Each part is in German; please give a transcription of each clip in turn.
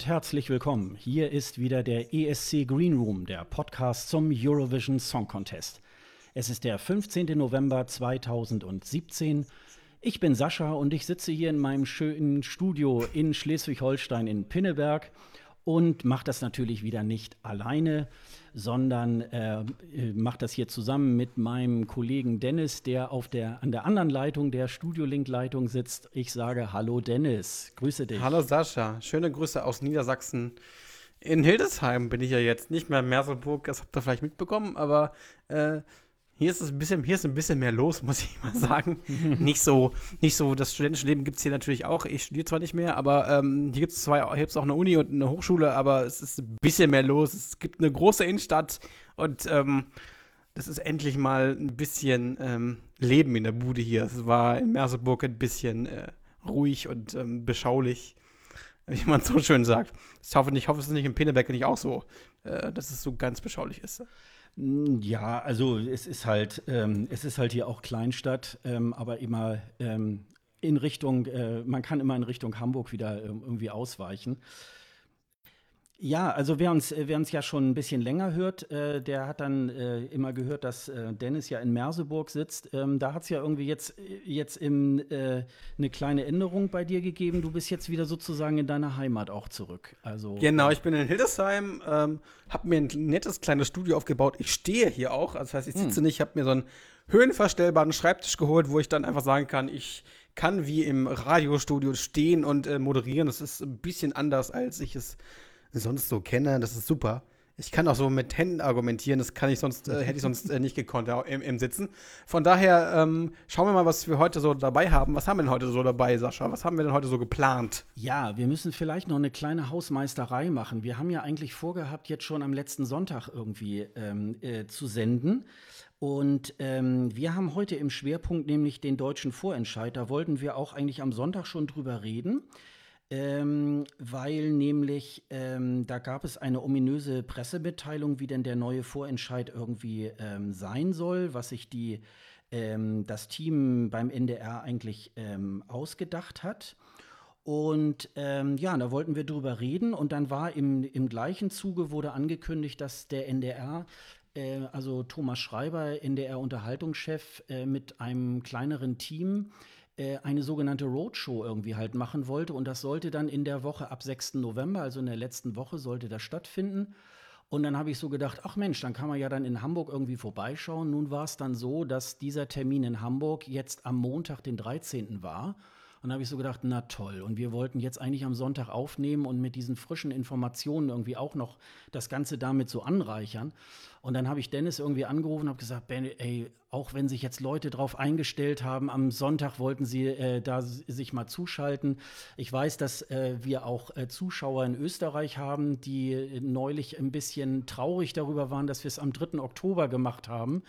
und herzlich willkommen. Hier ist wieder der ESC Green Room, der Podcast zum Eurovision Song Contest. Es ist der 15. November 2017. Ich bin Sascha und ich sitze hier in meinem schönen Studio in Schleswig-Holstein in Pinneberg und mache das natürlich wieder nicht alleine, sondern äh, mache das hier zusammen mit meinem Kollegen Dennis, der auf der, an der anderen Leitung, der Studiolink-Leitung sitzt. Ich sage Hallo Dennis, grüße dich. Hallo Sascha, schöne Grüße aus Niedersachsen. In Hildesheim bin ich ja jetzt nicht mehr in Merseburg, das habt ihr vielleicht mitbekommen, aber äh, hier ist es ein bisschen, hier ist ein bisschen mehr los, muss ich mal sagen. nicht so, nicht so, das studentische Leben gibt es hier natürlich auch. Ich studiere zwar nicht mehr, aber ähm, hier gibt es zwar hier gibt's auch eine Uni und eine Hochschule, aber es ist ein bisschen mehr los. Es gibt eine große Innenstadt und ähm, das ist endlich mal ein bisschen ähm, Leben in der Bude hier. Es war in Merseburg ein bisschen äh, ruhig und ähm, beschaulich, wie man so schön sagt. Ich hoffe, ich hoffe, es ist nicht in Pinneberg nicht auch so, äh, dass es so ganz beschaulich ist. Ja, also es ist halt, ähm, es ist halt hier auch Kleinstadt, ähm, aber immer ähm, in Richtung, äh, man kann immer in Richtung Hamburg wieder ähm, irgendwie ausweichen. Ja, also wer uns, wer uns ja schon ein bisschen länger hört, äh, der hat dann äh, immer gehört, dass äh, Dennis ja in Merseburg sitzt. Ähm, da hat es ja irgendwie jetzt, jetzt im, äh, eine kleine Änderung bei dir gegeben. Du bist jetzt wieder sozusagen in deiner Heimat auch zurück. Also, genau, ich bin in Hildesheim, ähm, habe mir ein nettes kleines Studio aufgebaut. Ich stehe hier auch, also das heißt, ich sitze hm. nicht, habe mir so einen höhenverstellbaren Schreibtisch geholt, wo ich dann einfach sagen kann, ich kann wie im Radiostudio stehen und äh, moderieren. Das ist ein bisschen anders, als ich es sonst so kenne. Das ist super. Ich kann auch so mit Händen argumentieren, das kann ich sonst, äh, hätte ich sonst äh, nicht gekonnt im, im, Sitzen. Von daher ähm, schauen wir mal, was wir heute so dabei haben. Was haben wir denn heute so dabei, Sascha? Was haben wir denn heute so geplant? Ja, wir müssen vielleicht noch eine kleine Hausmeisterei machen. Wir haben ja eigentlich vorgehabt, jetzt schon am letzten Sonntag irgendwie ähm, äh, zu senden. Und ähm, wir haben heute im Schwerpunkt nämlich den deutschen Vorentscheid. Da wollten wir auch eigentlich am Sonntag schon drüber reden ähm, weil nämlich ähm, da gab es eine ominöse Pressemitteilung, wie denn der neue Vorentscheid irgendwie ähm, sein soll, was sich die, ähm, das Team beim NDR eigentlich ähm, ausgedacht hat. Und ähm, ja, da wollten wir drüber reden und dann war im, im gleichen Zuge wurde angekündigt, dass der NDR äh, also Thomas Schreiber, NDR-Unterhaltungschef, äh, mit einem kleineren Team eine sogenannte Roadshow irgendwie halt machen wollte. Und das sollte dann in der Woche ab 6. November, also in der letzten Woche, sollte das stattfinden. Und dann habe ich so gedacht, ach Mensch, dann kann man ja dann in Hamburg irgendwie vorbeischauen. Nun war es dann so, dass dieser Termin in Hamburg jetzt am Montag, den 13. war. Und habe ich so gedacht, na toll. Und wir wollten jetzt eigentlich am Sonntag aufnehmen und mit diesen frischen Informationen irgendwie auch noch das Ganze damit so anreichern. Und dann habe ich Dennis irgendwie angerufen und habe gesagt, Ben, ey, auch wenn sich jetzt Leute darauf eingestellt haben, am Sonntag wollten sie äh, da sich mal zuschalten. Ich weiß, dass äh, wir auch äh, Zuschauer in Österreich haben, die neulich ein bisschen traurig darüber waren, dass wir es am 3. Oktober gemacht haben.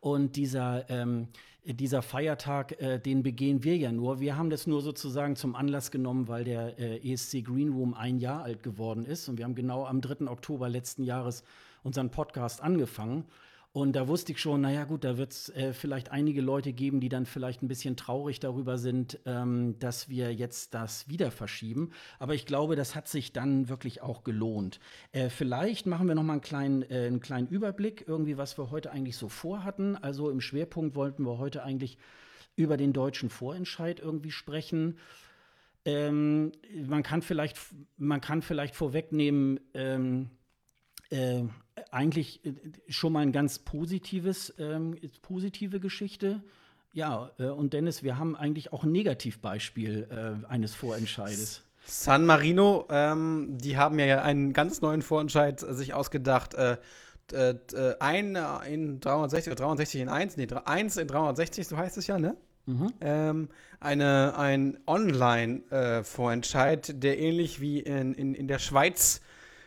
Und dieser ähm, dieser Feiertag, äh, den begehen wir ja nur. Wir haben das nur sozusagen zum Anlass genommen, weil der äh, ESC Green Room ein Jahr alt geworden ist. Und wir haben genau am 3. Oktober letzten Jahres unseren Podcast angefangen. Und da wusste ich schon, naja gut, da wird es äh, vielleicht einige Leute geben, die dann vielleicht ein bisschen traurig darüber sind, ähm, dass wir jetzt das wieder verschieben. Aber ich glaube, das hat sich dann wirklich auch gelohnt. Äh, vielleicht machen wir noch mal einen kleinen, äh, einen kleinen Überblick, irgendwie, was wir heute eigentlich so vorhatten. Also im Schwerpunkt wollten wir heute eigentlich über den deutschen Vorentscheid irgendwie sprechen. Ähm, man, kann vielleicht, man kann vielleicht vorwegnehmen, ähm, äh, eigentlich äh, schon mal ein ganz positives, ähm, positive Geschichte. Ja, äh, und Dennis, wir haben eigentlich auch ein Negativbeispiel äh, eines Vorentscheides. San Marino, ähm, die haben ja einen ganz neuen Vorentscheid sich ausgedacht. Äh, äh, ein in 360 oder 63 in 1, nee, 1 in 360, so heißt es ja, ne? Mhm. Ähm, eine, ein Online-Vorentscheid, der ähnlich wie in, in, in der Schweiz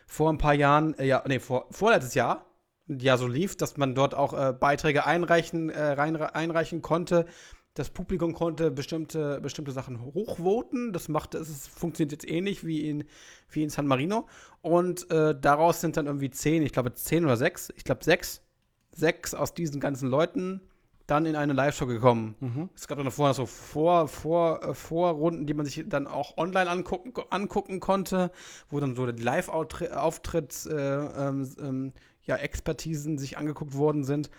vor ein paar Jahren, äh, ja, nee, vor, vorletztes Jahr, ja so lief, dass man dort auch äh, Beiträge einreichen, äh, rein, einreichen konnte. Das Publikum konnte bestimmte, bestimmte Sachen hochvoten. Das macht, es funktioniert jetzt ähnlich wie in, wie in San Marino. Und äh, daraus sind dann irgendwie zehn, ich glaube zehn oder sechs, ich glaube sechs, sechs aus diesen ganzen Leuten dann in eine Live-Show gekommen. Mhm. Es gab dann vorher so Vor, Vor, äh, Vorrunden, die man sich dann auch online angucken, angucken konnte, wo dann so die Live-Auftritts, äh, ähm, ähm, ja, Expertisen sich angeguckt worden sind.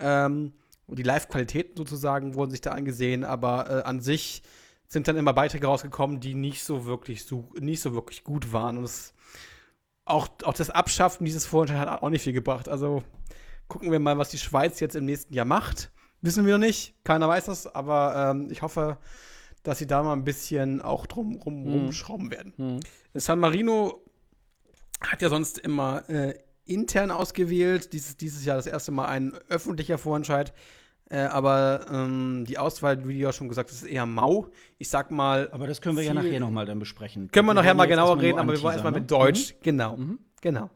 Ähm, die Live-Qualitäten sozusagen wurden sich da angesehen, aber äh, an sich sind dann immer Beiträge rausgekommen, die nicht so wirklich so, nicht so wirklich gut waren. Und es, auch, auch das Abschaffen dieses Vorentscheids hat auch nicht viel gebracht. Also gucken wir mal, was die Schweiz jetzt im nächsten Jahr macht. Wissen wir nicht, keiner weiß das, aber ähm, ich hoffe, dass sie da mal ein bisschen auch drum rum, hm. rumschrauben werden. Mhm. San Marino hat ja sonst immer äh, intern ausgewählt, dieses, dieses Jahr das erste Mal ein öffentlicher Vorentscheid. Äh, aber ähm, die Auswahl, wie du ja schon gesagt hast, ist eher mau. Ich sag mal. Aber das können wir ja nachher nochmal dann besprechen. Können wir, wir nachher mal genauer reden, aber wir wollen erstmal ne? mit Deutsch. Mhm. Genau. Mhm. Genau.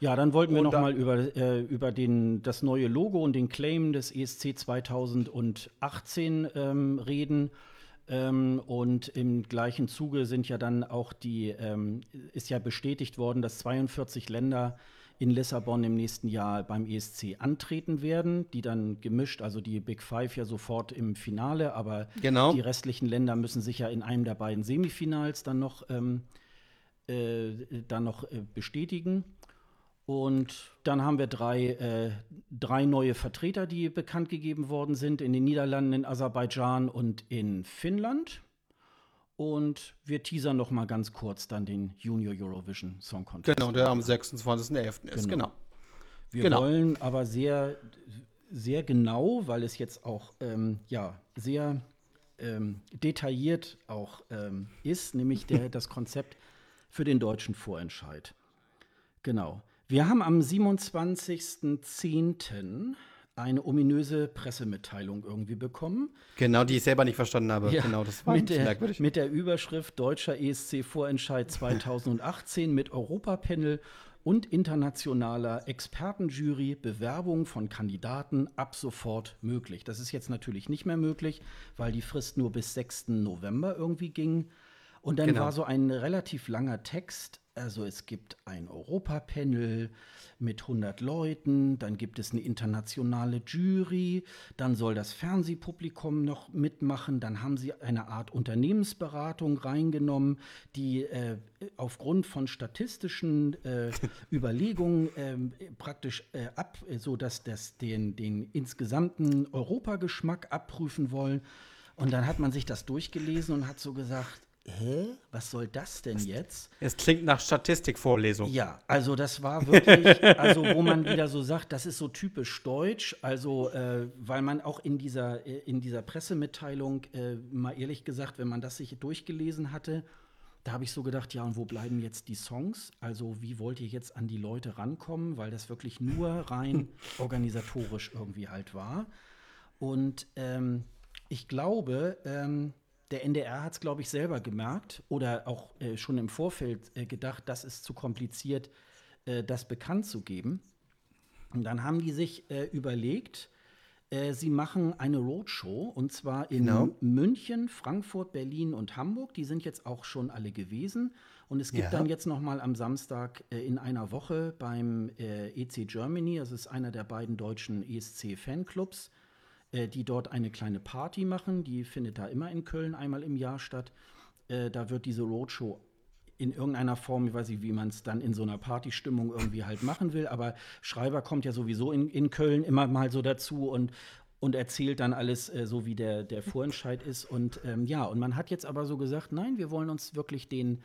Ja, dann wollten wir nochmal über, äh, über den, das neue Logo und den Claim des ESC 2018 ähm, reden. Ähm, und im gleichen Zuge sind ja dann auch die, ähm, ist ja bestätigt worden, dass 42 Länder in Lissabon im nächsten Jahr beim ESC antreten werden, die dann gemischt, also die Big Five ja sofort im Finale, aber genau. die restlichen Länder müssen sich ja in einem der beiden Semifinals dann noch, ähm, äh, dann noch äh, bestätigen. Und dann haben wir drei, äh, drei neue Vertreter, die bekannt gegeben worden sind in den Niederlanden, in Aserbaidschan und in Finnland. Und wir teasern noch mal ganz kurz dann den Junior Eurovision Song Contest. Genau, der am 26.11. ist, genau. genau. Wir genau. wollen aber sehr, sehr genau, weil es jetzt auch ähm, ja, sehr ähm, detailliert auch ähm, ist, nämlich der, das Konzept für den deutschen Vorentscheid. Genau. Wir haben am 27.10 eine ominöse Pressemitteilung irgendwie bekommen. Genau, die ich selber nicht verstanden habe. Ja, genau, das war mit der, merkwürdig. Mit der Überschrift Deutscher ESC-Vorentscheid 2018 mit Europapanel und internationaler Expertenjury Bewerbung von Kandidaten ab sofort möglich. Das ist jetzt natürlich nicht mehr möglich, weil die Frist nur bis 6. November irgendwie ging. Und dann genau. war so ein relativ langer Text. Also es gibt ein Europapanel, mit 100 Leuten, dann gibt es eine internationale Jury, dann soll das Fernsehpublikum noch mitmachen, dann haben sie eine Art Unternehmensberatung reingenommen, die äh, aufgrund von statistischen äh, Überlegungen äh, praktisch ab, so dass das den, den insgesamten Europageschmack abprüfen wollen. Und dann hat man sich das durchgelesen und hat so gesagt, hä, was soll das denn jetzt? Es klingt nach Statistikvorlesung. Ja, also das war wirklich, also wo man wieder so sagt, das ist so typisch deutsch, also äh, weil man auch in dieser, äh, in dieser Pressemitteilung, äh, mal ehrlich gesagt, wenn man das sich durchgelesen hatte, da habe ich so gedacht, ja, und wo bleiben jetzt die Songs? Also wie wollt ihr jetzt an die Leute rankommen, weil das wirklich nur rein organisatorisch irgendwie halt war. Und ähm, ich glaube, ähm, der NDR hat es, glaube ich, selber gemerkt oder auch äh, schon im Vorfeld äh, gedacht, das ist zu kompliziert, äh, das bekannt zu geben. Und dann haben die sich äh, überlegt, äh, sie machen eine Roadshow und zwar in genau. München, Frankfurt, Berlin und Hamburg. Die sind jetzt auch schon alle gewesen. Und es gibt ja. dann jetzt noch mal am Samstag äh, in einer Woche beim EC Germany, das ist einer der beiden deutschen ESC-Fanclubs, äh, die dort eine kleine Party machen. Die findet da immer in Köln einmal im Jahr statt. Äh, da wird diese Roadshow in irgendeiner Form, ich weiß nicht, wie man es dann in so einer Partystimmung irgendwie halt machen will, aber Schreiber kommt ja sowieso in, in Köln immer mal so dazu und, und erzählt dann alles äh, so, wie der, der Vorentscheid ist. Und ähm, ja, und man hat jetzt aber so gesagt, nein, wir wollen uns wirklich den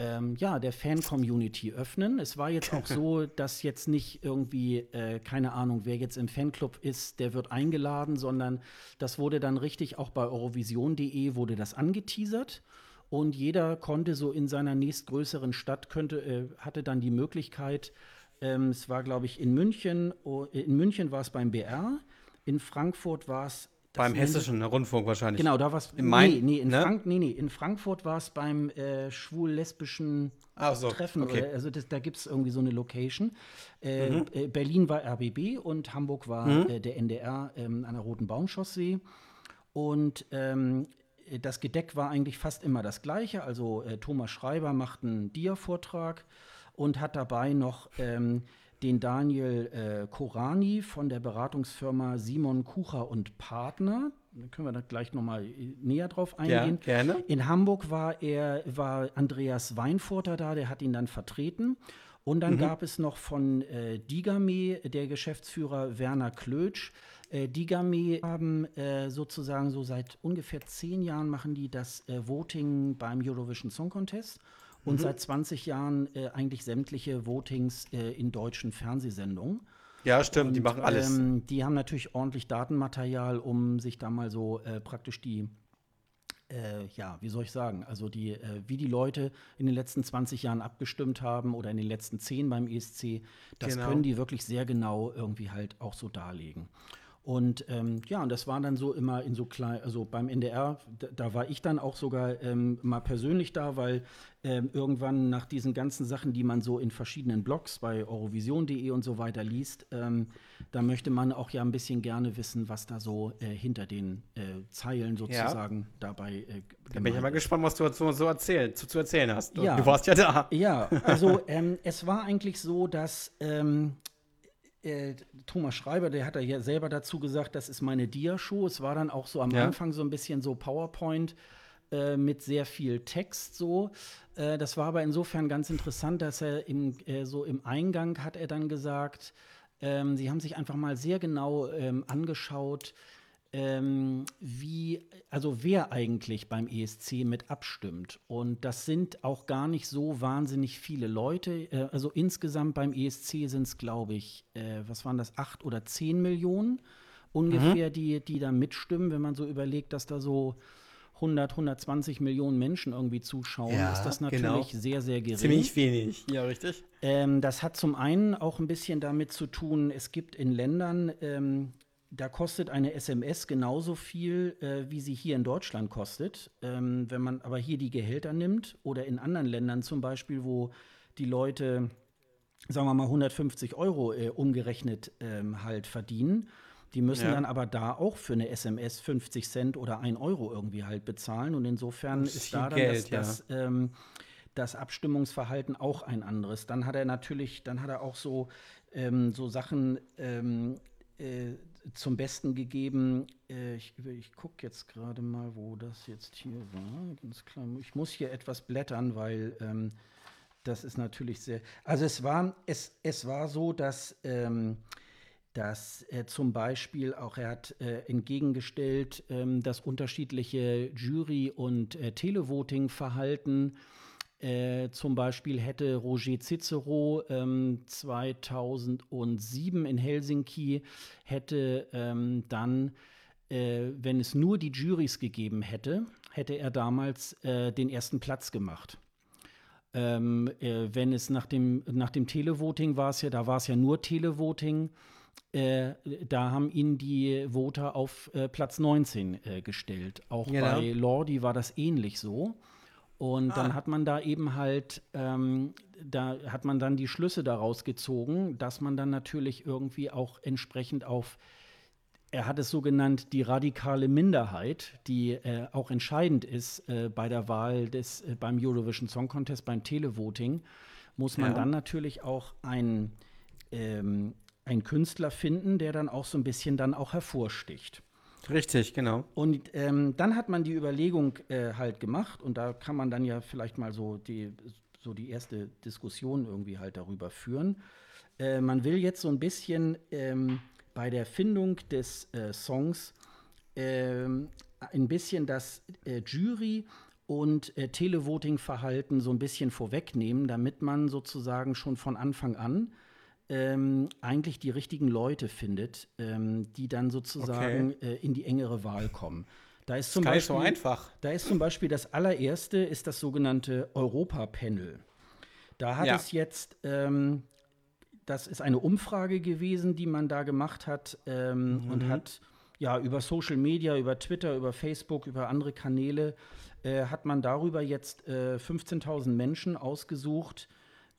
ähm, ja, der Fan-Community öffnen. Es war jetzt auch so, dass jetzt nicht irgendwie, äh, keine Ahnung, wer jetzt im Fanclub ist, der wird eingeladen, sondern das wurde dann richtig auch bei eurovision.de wurde das angeteasert. Und jeder konnte so in seiner nächstgrößeren Stadt, könnte, äh, hatte dann die Möglichkeit, ähm, es war, glaube ich, in München, oh, in München war es beim BR, in Frankfurt war es beim hessischen Rundfunk wahrscheinlich. Genau, da war es. Nee, nee, in ne? Frank nee, nee, in Frankfurt war es beim äh, schwul-lesbischen so, Treffen. Okay. Oder, also das, da gibt es irgendwie so eine Location. Äh, mhm. äh, Berlin war RBB und Hamburg war mhm. Äh, der NDR ähm, an der Roten Baumchaussee. Und ähm, das Gedeck war eigentlich fast immer das gleiche. Also äh, Thomas Schreiber macht einen Dia-Vortrag und hat dabei noch ähm, den Daniel äh, Korani von der Beratungsfirma Simon Kucher und Partner. Da können wir da gleich nochmal äh, näher drauf eingehen. Ja, gerne. In Hamburg war er, war Andreas Weinfurter da, der hat ihn dann vertreten. Und dann mhm. gab es noch von äh, Digame, der Geschäftsführer Werner Klötsch. Äh, Digame haben äh, sozusagen so seit ungefähr zehn Jahren machen die das äh, Voting beim Eurovision Song Contest und mhm. seit 20 Jahren äh, eigentlich sämtliche Votings äh, in deutschen Fernsehsendungen. Ja, stimmt, und, die machen alles. Ähm, die haben natürlich ordentlich Datenmaterial, um sich da mal so äh, praktisch die, äh, ja, wie soll ich sagen, also die, äh, wie die Leute in den letzten 20 Jahren abgestimmt haben oder in den letzten 10 beim ESC, das genau. können die wirklich sehr genau irgendwie halt auch so darlegen. Und ähm, ja, und das war dann so immer in so klein, also beim NDR, da, da war ich dann auch sogar ähm, mal persönlich da, weil ähm, irgendwann nach diesen ganzen Sachen, die man so in verschiedenen Blogs bei eurovision.de und so weiter liest, ähm, da möchte man auch ja ein bisschen gerne wissen, was da so äh, hinter den äh, Zeilen sozusagen ja. dabei äh, Da bin ich ja mal gespannt, was du so, so erzählen, zu, zu, erzählen hast. Ja. Du warst ja da. Ja, also ähm, es war eigentlich so, dass ähm, äh, Thomas Schreiber, der hat ja selber dazu gesagt, das ist meine Dia-Show. Es war dann auch so am ja. Anfang so ein bisschen so PowerPoint äh, mit sehr viel Text so. Äh, das war aber insofern ganz interessant, dass er im, äh, so im Eingang hat er dann gesagt, ähm, sie haben sich einfach mal sehr genau ähm, angeschaut, ähm, wie, also wer eigentlich beim ESC mit abstimmt. Und das sind auch gar nicht so wahnsinnig viele Leute. Äh, also insgesamt beim ESC sind es, glaube ich, äh, was waren das, acht oder zehn Millionen ungefähr, mhm. die, die da mitstimmen. Wenn man so überlegt, dass da so 100, 120 Millionen Menschen irgendwie zuschauen, ja, ist das genau. natürlich genau. sehr, sehr gering. Ziemlich wenig, ja, richtig. Ähm, das hat zum einen auch ein bisschen damit zu tun, es gibt in Ländern, ähm, da kostet eine SMS genauso viel, äh, wie sie hier in Deutschland kostet. Ähm, wenn man aber hier die Gehälter nimmt oder in anderen Ländern zum Beispiel, wo die Leute, sagen wir mal, 150 Euro äh, umgerechnet ähm, halt verdienen, die müssen ja. dann aber da auch für eine SMS 50 Cent oder 1 Euro irgendwie halt bezahlen. Und insofern ist, ist da dann Geld, das, ja. das, ähm, das, Abstimmungsverhalten auch ein anderes. Dann hat er natürlich, dann hat er auch so, ähm, so Sachen ähm, äh, zum Besten gegeben. Äh, ich, ich gucke jetzt gerade mal, wo das jetzt hier war. Ganz klar. Ich muss hier etwas blättern, weil ähm, das ist natürlich sehr. Also es war, es, es war so, dass, ähm, dass er zum Beispiel auch, er hat äh, entgegengestellt, ähm, das unterschiedliche Jury- und äh, Televoting-Verhalten äh, zum Beispiel hätte Roger Cicero ähm, 2007 in Helsinki hätte ähm, dann, äh, wenn es nur die Juries gegeben hätte, hätte er damals äh, den ersten Platz gemacht. Ähm, äh, wenn es nach dem, nach dem Televoting war es ja, da war es ja nur Televoting. Äh, da haben ihn die Voter auf äh, Platz 19 gestellt. Auch genau. bei Lordi war das ähnlich so. Und ah. dann hat man da eben halt, ähm, da hat man dann die Schlüsse daraus gezogen, dass man dann natürlich irgendwie auch entsprechend auf, er hat es so genannt, die radikale Minderheit, die äh, auch entscheidend ist äh, bei der Wahl des, äh, beim Eurovision Song Contest, beim Televoting, muss man ja. dann natürlich auch einen, ähm, einen Künstler finden, der dann auch so ein bisschen dann auch hervorsticht. Richtig, genau. Und ähm, dann hat man die Überlegung äh, halt gemacht und da kann man dann ja vielleicht mal so die, so die erste Diskussion irgendwie halt darüber führen. Äh, man will jetzt so ein bisschen ähm, bei der Findung des äh, Songs ähm, ein bisschen das äh, Jury und äh, Televoting-Verhalten so ein bisschen vorwegnehmen, damit man sozusagen schon von Anfang an ähm, eigentlich die richtigen Leute findet, ähm, die dann sozusagen okay. äh, in die engere Wahl kommen. Da ist zum das Beispiel, so einfach. Da ist zum Beispiel das allererste ist das sogenannte Europa-Panel. Da hat ja. es jetzt, ähm, das ist eine Umfrage gewesen, die man da gemacht hat ähm, mhm. und hat ja über Social Media, über Twitter, über Facebook, über andere Kanäle äh, hat man darüber jetzt äh, 15.000 Menschen ausgesucht,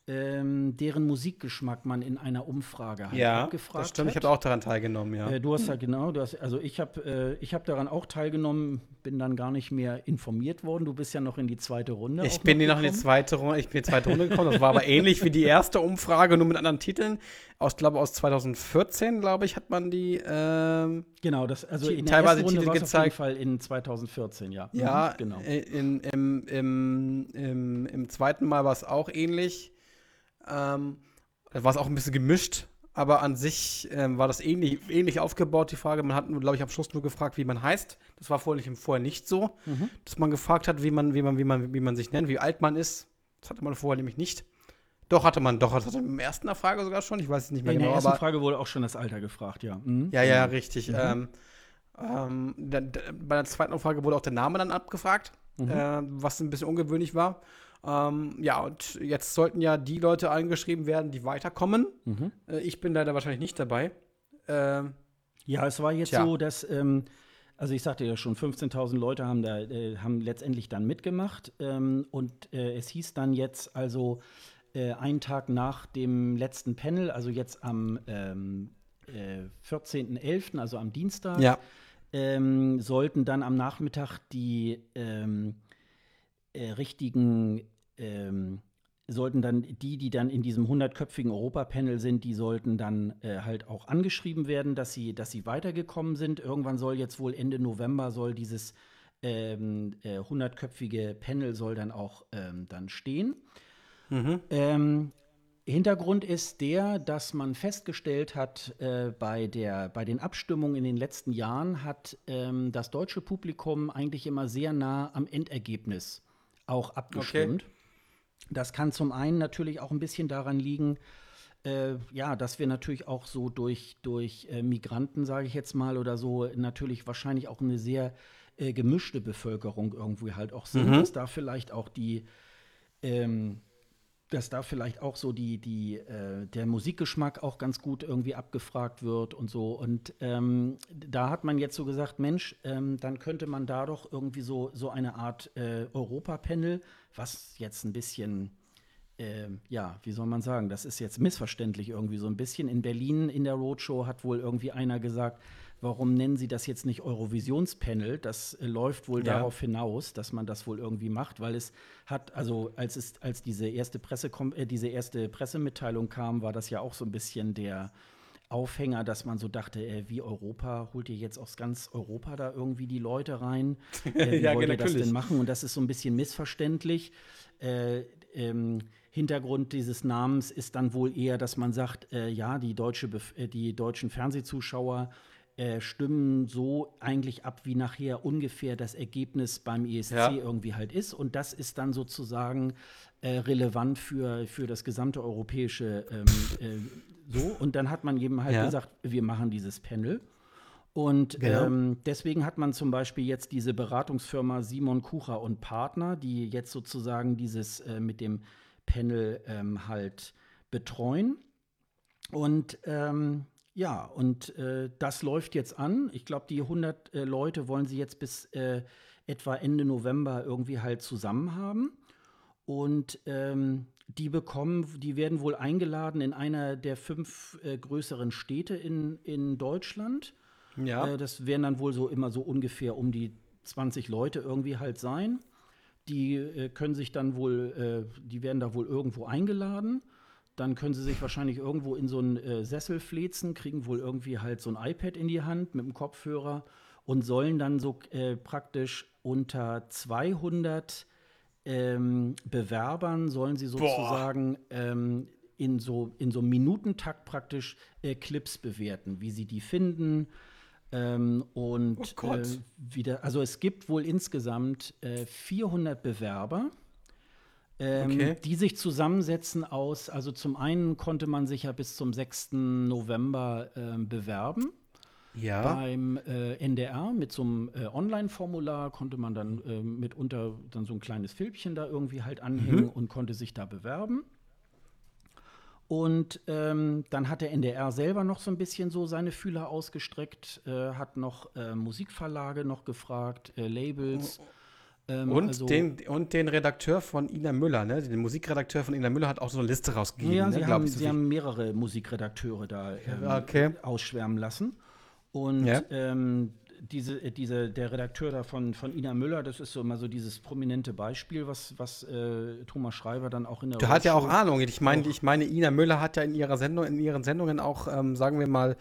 ähm, deren Musikgeschmack man in einer Umfrage halt Ja, abgefragt das stimmt. Ich habe auch daran teilgenommen, ja. Äh, du hast ja genau, du hast, also ich habe äh, ich hab daran auch teilgenommen, bin dann gar nicht mehr informiert worden. Du bist ja noch in die zweite Runde. Ich bin noch in die gekommen. zweite Runde, ich bin in die zweite Runde gekommen. Das war aber ähnlich wie die erste Umfrage, nur mit anderen Titeln. Aus, glaube aus 2014, glaube ich, hat man die. Ähm, Genau, das, also Ti- in der teilweise ersten Runde Titel war es auf jeden gezeigt. Fall in 2014, ja. ja, Mhm, genau. äh, in, im, im, im, im zweiten Mal war es auch ähnlich. Ähm, da war es auch ein bisschen gemischt, aber an sich ähm, war das ähnlich, ähnlich aufgebaut, die Frage. Man hat, glaube ich, am Schluss nur gefragt, wie man heißt. Das war vorher nicht, vorher nicht so, Mhm. dass man gefragt hat, wie man, wie, man, wie, man, wie man sich nennt, wie alt man ist. Das hatte man vorher nämlich nicht. Doch, hatte man, doch, das hatte man im ersten der Frage sogar schon. Ich weiß es nicht mehr In der genau, ersten aber. Frage wurde auch schon das Alter gefragt, ja. Mhm. Ja, ja, Genau. richtig. Mhm. Ähm, ähm, da, da, bei der zweiten Frage wurde auch der Name dann abgefragt, Mhm. äh, was ein bisschen ungewöhnlich war. Ähm, ja, und jetzt sollten ja die Leute eingeschrieben werden, die weiterkommen. Mhm. Äh, ich bin leider wahrscheinlich nicht dabei. Ähm, Ja, es war jetzt Tja. so, dass, ähm, also ich sagte ja schon, 15.000 Leute haben da, äh, haben letztendlich dann mitgemacht ähm, und äh, es hieß dann jetzt also äh, einen Tag nach dem letzten Panel, also jetzt am ähm, äh, 14.11., also am Dienstag, ja. ähm, sollten dann am Nachmittag die ähm, äh, richtigen, ähm, sollten dann die, die dann in diesem 100-köpfigen Europapanel sind, die sollten dann äh, halt auch angeschrieben werden, dass sie, dass sie weitergekommen sind. Irgendwann soll jetzt wohl Ende November soll dieses ähm, äh, 100-köpfige Panel soll dann auch ähm, dann stehen. Mhm. Ähm, Hintergrund ist der, dass man festgestellt hat, äh, bei, der, bei den Abstimmungen in den letzten Jahren hat ähm, das deutsche Publikum eigentlich immer sehr nah am Endergebnis auch abgestimmt. Das kann zum einen natürlich auch ein bisschen daran liegen, äh, ja, dass wir natürlich auch so durch, durch äh, Migranten, sage ich jetzt mal, oder so, natürlich wahrscheinlich auch eine sehr äh, gemischte Bevölkerung irgendwie halt auch sind, Mhm. dass da vielleicht auch die, ähm, dass da vielleicht auch so die, die, äh, der Musikgeschmack auch ganz gut irgendwie abgefragt wird und so. Und ähm, da hat man jetzt so gesagt, Mensch, ähm, dann könnte man da doch irgendwie so, so eine Art äh, Europapanel, was jetzt ein bisschen ähm, ja, wie soll man sagen, das ist jetzt missverständlich irgendwie so ein bisschen. In Berlin in der Roadshow hat wohl irgendwie einer gesagt, warum nennen Sie das jetzt nicht Eurovisionspanel? Das äh, läuft wohl Ja. darauf hinaus, dass man das wohl irgendwie macht, weil es hat, also als es, als diese erste Presse äh, diese erste Pressemitteilung kam, war das ja auch so ein bisschen der Aufhänger, dass man so dachte, äh, wie Europa, holt ihr jetzt aus ganz Europa da irgendwie die Leute rein? Äh, wie Ja, wollt ihr das natürlich. denn machen? Und das ist so ein bisschen missverständlich. Äh, ähm, Hintergrund dieses Namens ist dann wohl eher, dass man sagt, äh, ja, die, deutsche Bef äh, die deutschen Fernsehzuschauer äh, stimmen so eigentlich ab, wie nachher ungefähr das Ergebnis beim ESC Ja. irgendwie halt ist. Und das ist dann sozusagen äh, relevant für, für das gesamte europäische ähm, äh, so. Und dann hat man eben halt Ja. gesagt, wir machen dieses Panel. Und Genau. ähm, deswegen hat man zum Beispiel jetzt diese Beratungsfirma Simon Kucher und Partner, die jetzt sozusagen dieses äh, mit dem Panel ähm, halt betreuen. Und ähm, ja, und äh, das läuft jetzt an. Ich glaube, die 100 äh, Leute wollen sie jetzt bis äh, etwa Ende November irgendwie halt zusammen haben. Und ähm, die bekommen, die werden wohl eingeladen in einer der fünf äh, größeren Städte in, in Deutschland. Ja. Äh, das werden dann wohl so immer so ungefähr um die 20 Leute irgendwie halt sein. Die äh, können sich dann wohl, die werden da wohl irgendwo eingeladen. Dann können sie sich wahrscheinlich irgendwo in so einen äh, Sessel flezen, kriegen wohl irgendwie halt so ein iPad in die Hand mit dem Kopfhörer und sollen dann so äh, praktisch unter 200 ähm, Bewerbern sollen sie sozusagen ähm, in so in so einem Minutentakt praktisch äh, Clips bewerten, wie sie die finden. Ähm, und Oh äh, wieder, also es gibt wohl insgesamt äh, 400 Bewerber, ähm, Okay. die sich zusammensetzen aus, also zum einen konnte man sich ja bis zum 6. November ähm, bewerben ja. beim äh, NDR mit so einem äh, Online-Formular konnte man dann äh, mitunter dann so ein kleines Filmchen da irgendwie halt anhängen und konnte sich da bewerben. Und ähm, dann hat der NDR selber noch so ein bisschen so seine Fühler ausgestreckt, äh, hat noch äh, Musikverlage noch gefragt, äh, Labels. Ähm, und, also, den, und den Redakteur von Ina Müller, ne? Den Musikredakteur von Ina Müller hat auch so eine Liste rausgegeben. Ja, ne? sie, haben, so sie haben, mehrere Musikredakteure da ähm, okay. ausschwärmen lassen. Und ja. ähm, diese, äh, diese, der Redakteur da von, von Ina Müller, das ist so immer so dieses prominente Beispiel, was, was äh, Thomas Schreiber dann auch in der Du hast ja auch Ahnung. Ich meine, ich meine, Ina Müller hat ja in ihrer Sendung, in ihren Sendungen auch, ähm, sagen wir mal,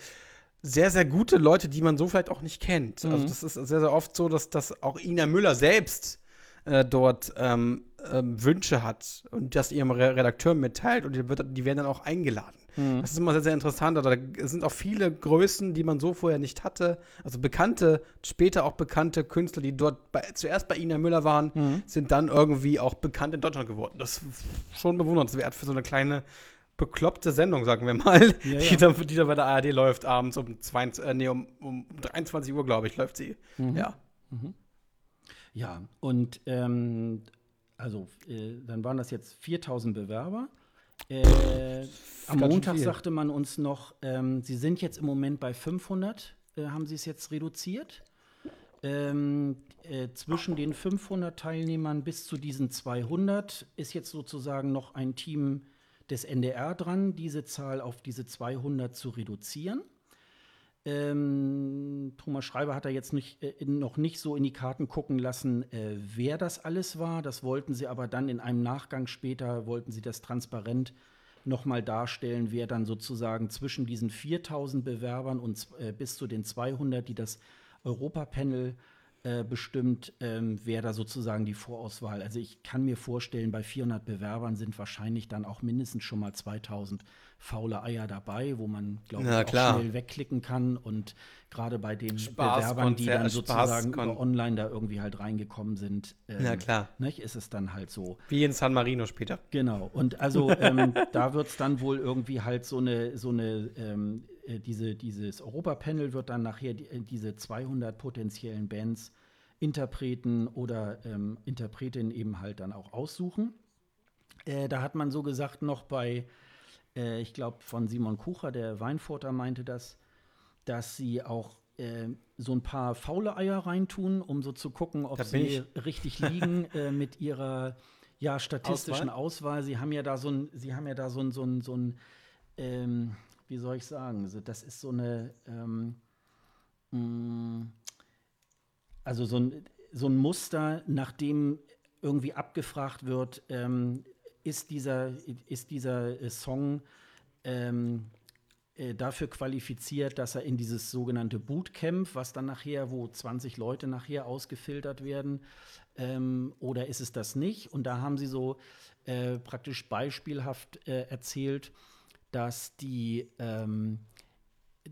sehr, sehr gute Leute, die man so vielleicht auch nicht kennt. Also mhm. Also das ist sehr, sehr oft so, dass, dass auch Ina Müller selbst äh, dort ähm, ähm, Wünsche hat und das ihrem Redakteur mitteilt und die, wird, die werden dann auch eingeladen. Mhm. Das ist immer sehr, sehr interessant. Da sind auch viele Größen, die man so vorher nicht hatte. Also bekannte, später auch bekannte Künstler, die dort bei, zuerst bei Ina Müller waren, mhm. sind dann irgendwie auch bekannt in Deutschland geworden. Das ist schon bewundernswert für so eine kleine bekloppte Sendung, sagen wir mal, ja, ja. Die, da, die, da, bei der ARD läuft, abends um, 22, äh, nee, um, um 23 Uhr, glaube ich, läuft sie. Mhm. Ja. Mhm. Ja, und ähm, also äh, dann waren das jetzt 4000 Bewerber. Äh, am Montag sagte man uns noch, ähm, sie sind jetzt im Moment bei 500, äh, haben sie es jetzt reduziert. Ähm, äh, zwischen den 500 Teilnehmern bis zu diesen 200 ist jetzt sozusagen noch ein Team des NDR dran, diese Zahl auf diese 200 zu reduzieren. Ähm, Thomas Schreiber hat da jetzt nicht, äh, noch nicht so in die Karten gucken lassen, äh, wer das alles war. Das wollten sie aber dann in einem Nachgang später, wollten sie das transparent nochmal darstellen, wer dann sozusagen zwischen diesen 4000 Bewerbern und äh, bis zu den 200, die das Europapanel äh, bestimmt, ähm, wer da sozusagen die Vorauswahl. Also ich kann mir vorstellen, bei 400 Bewerbern sind wahrscheinlich dann auch mindestens schon mal 2000 faule Eier dabei, wo man, glaube ich, auch schnell wegklicken kann. Und gerade bei den Spaß, Bewerbern, die dann sozusagen über online da irgendwie halt reingekommen sind, ähm, ja, klar. Nicht, ist es dann halt so. Wie in San Marino später. Genau. Und also ähm, da wird es dann wohl irgendwie halt so eine, so eine ähm, äh, diese, dieses Europapanel wird dann nachher die, äh, diese 200 potenziellen Bands, Interpreten oder ähm, Interpretinnen eben halt dann auch aussuchen. Äh, da hat man so gesagt, noch bei, äh, ich glaube, von Simon Kucher, der Weinfurter, meinte das, dass sie auch äh, so ein paar faule Eier reintun, um so zu gucken, ob sie richtig liegen äh, mit ihrer ja, statistischen Auswahl. Auswahl. Sie haben ja da so ein, sie haben ja da so ein, so ein, so ein ähm, wie soll ich sagen, das ist so eine, ähm, mm, also so ein, so ein Muster, nach dem irgendwie abgefragt wird, ähm, ist dieser, ist dieser äh, Song ähm, äh, dafür qualifiziert, dass er in dieses sogenannte Bootcamp, was dann nachher, wo 20 Leute nachher ausgefiltert werden, ähm, oder ist es das nicht? Und da haben sie so äh, praktisch beispielhaft äh, erzählt, dass die ähm,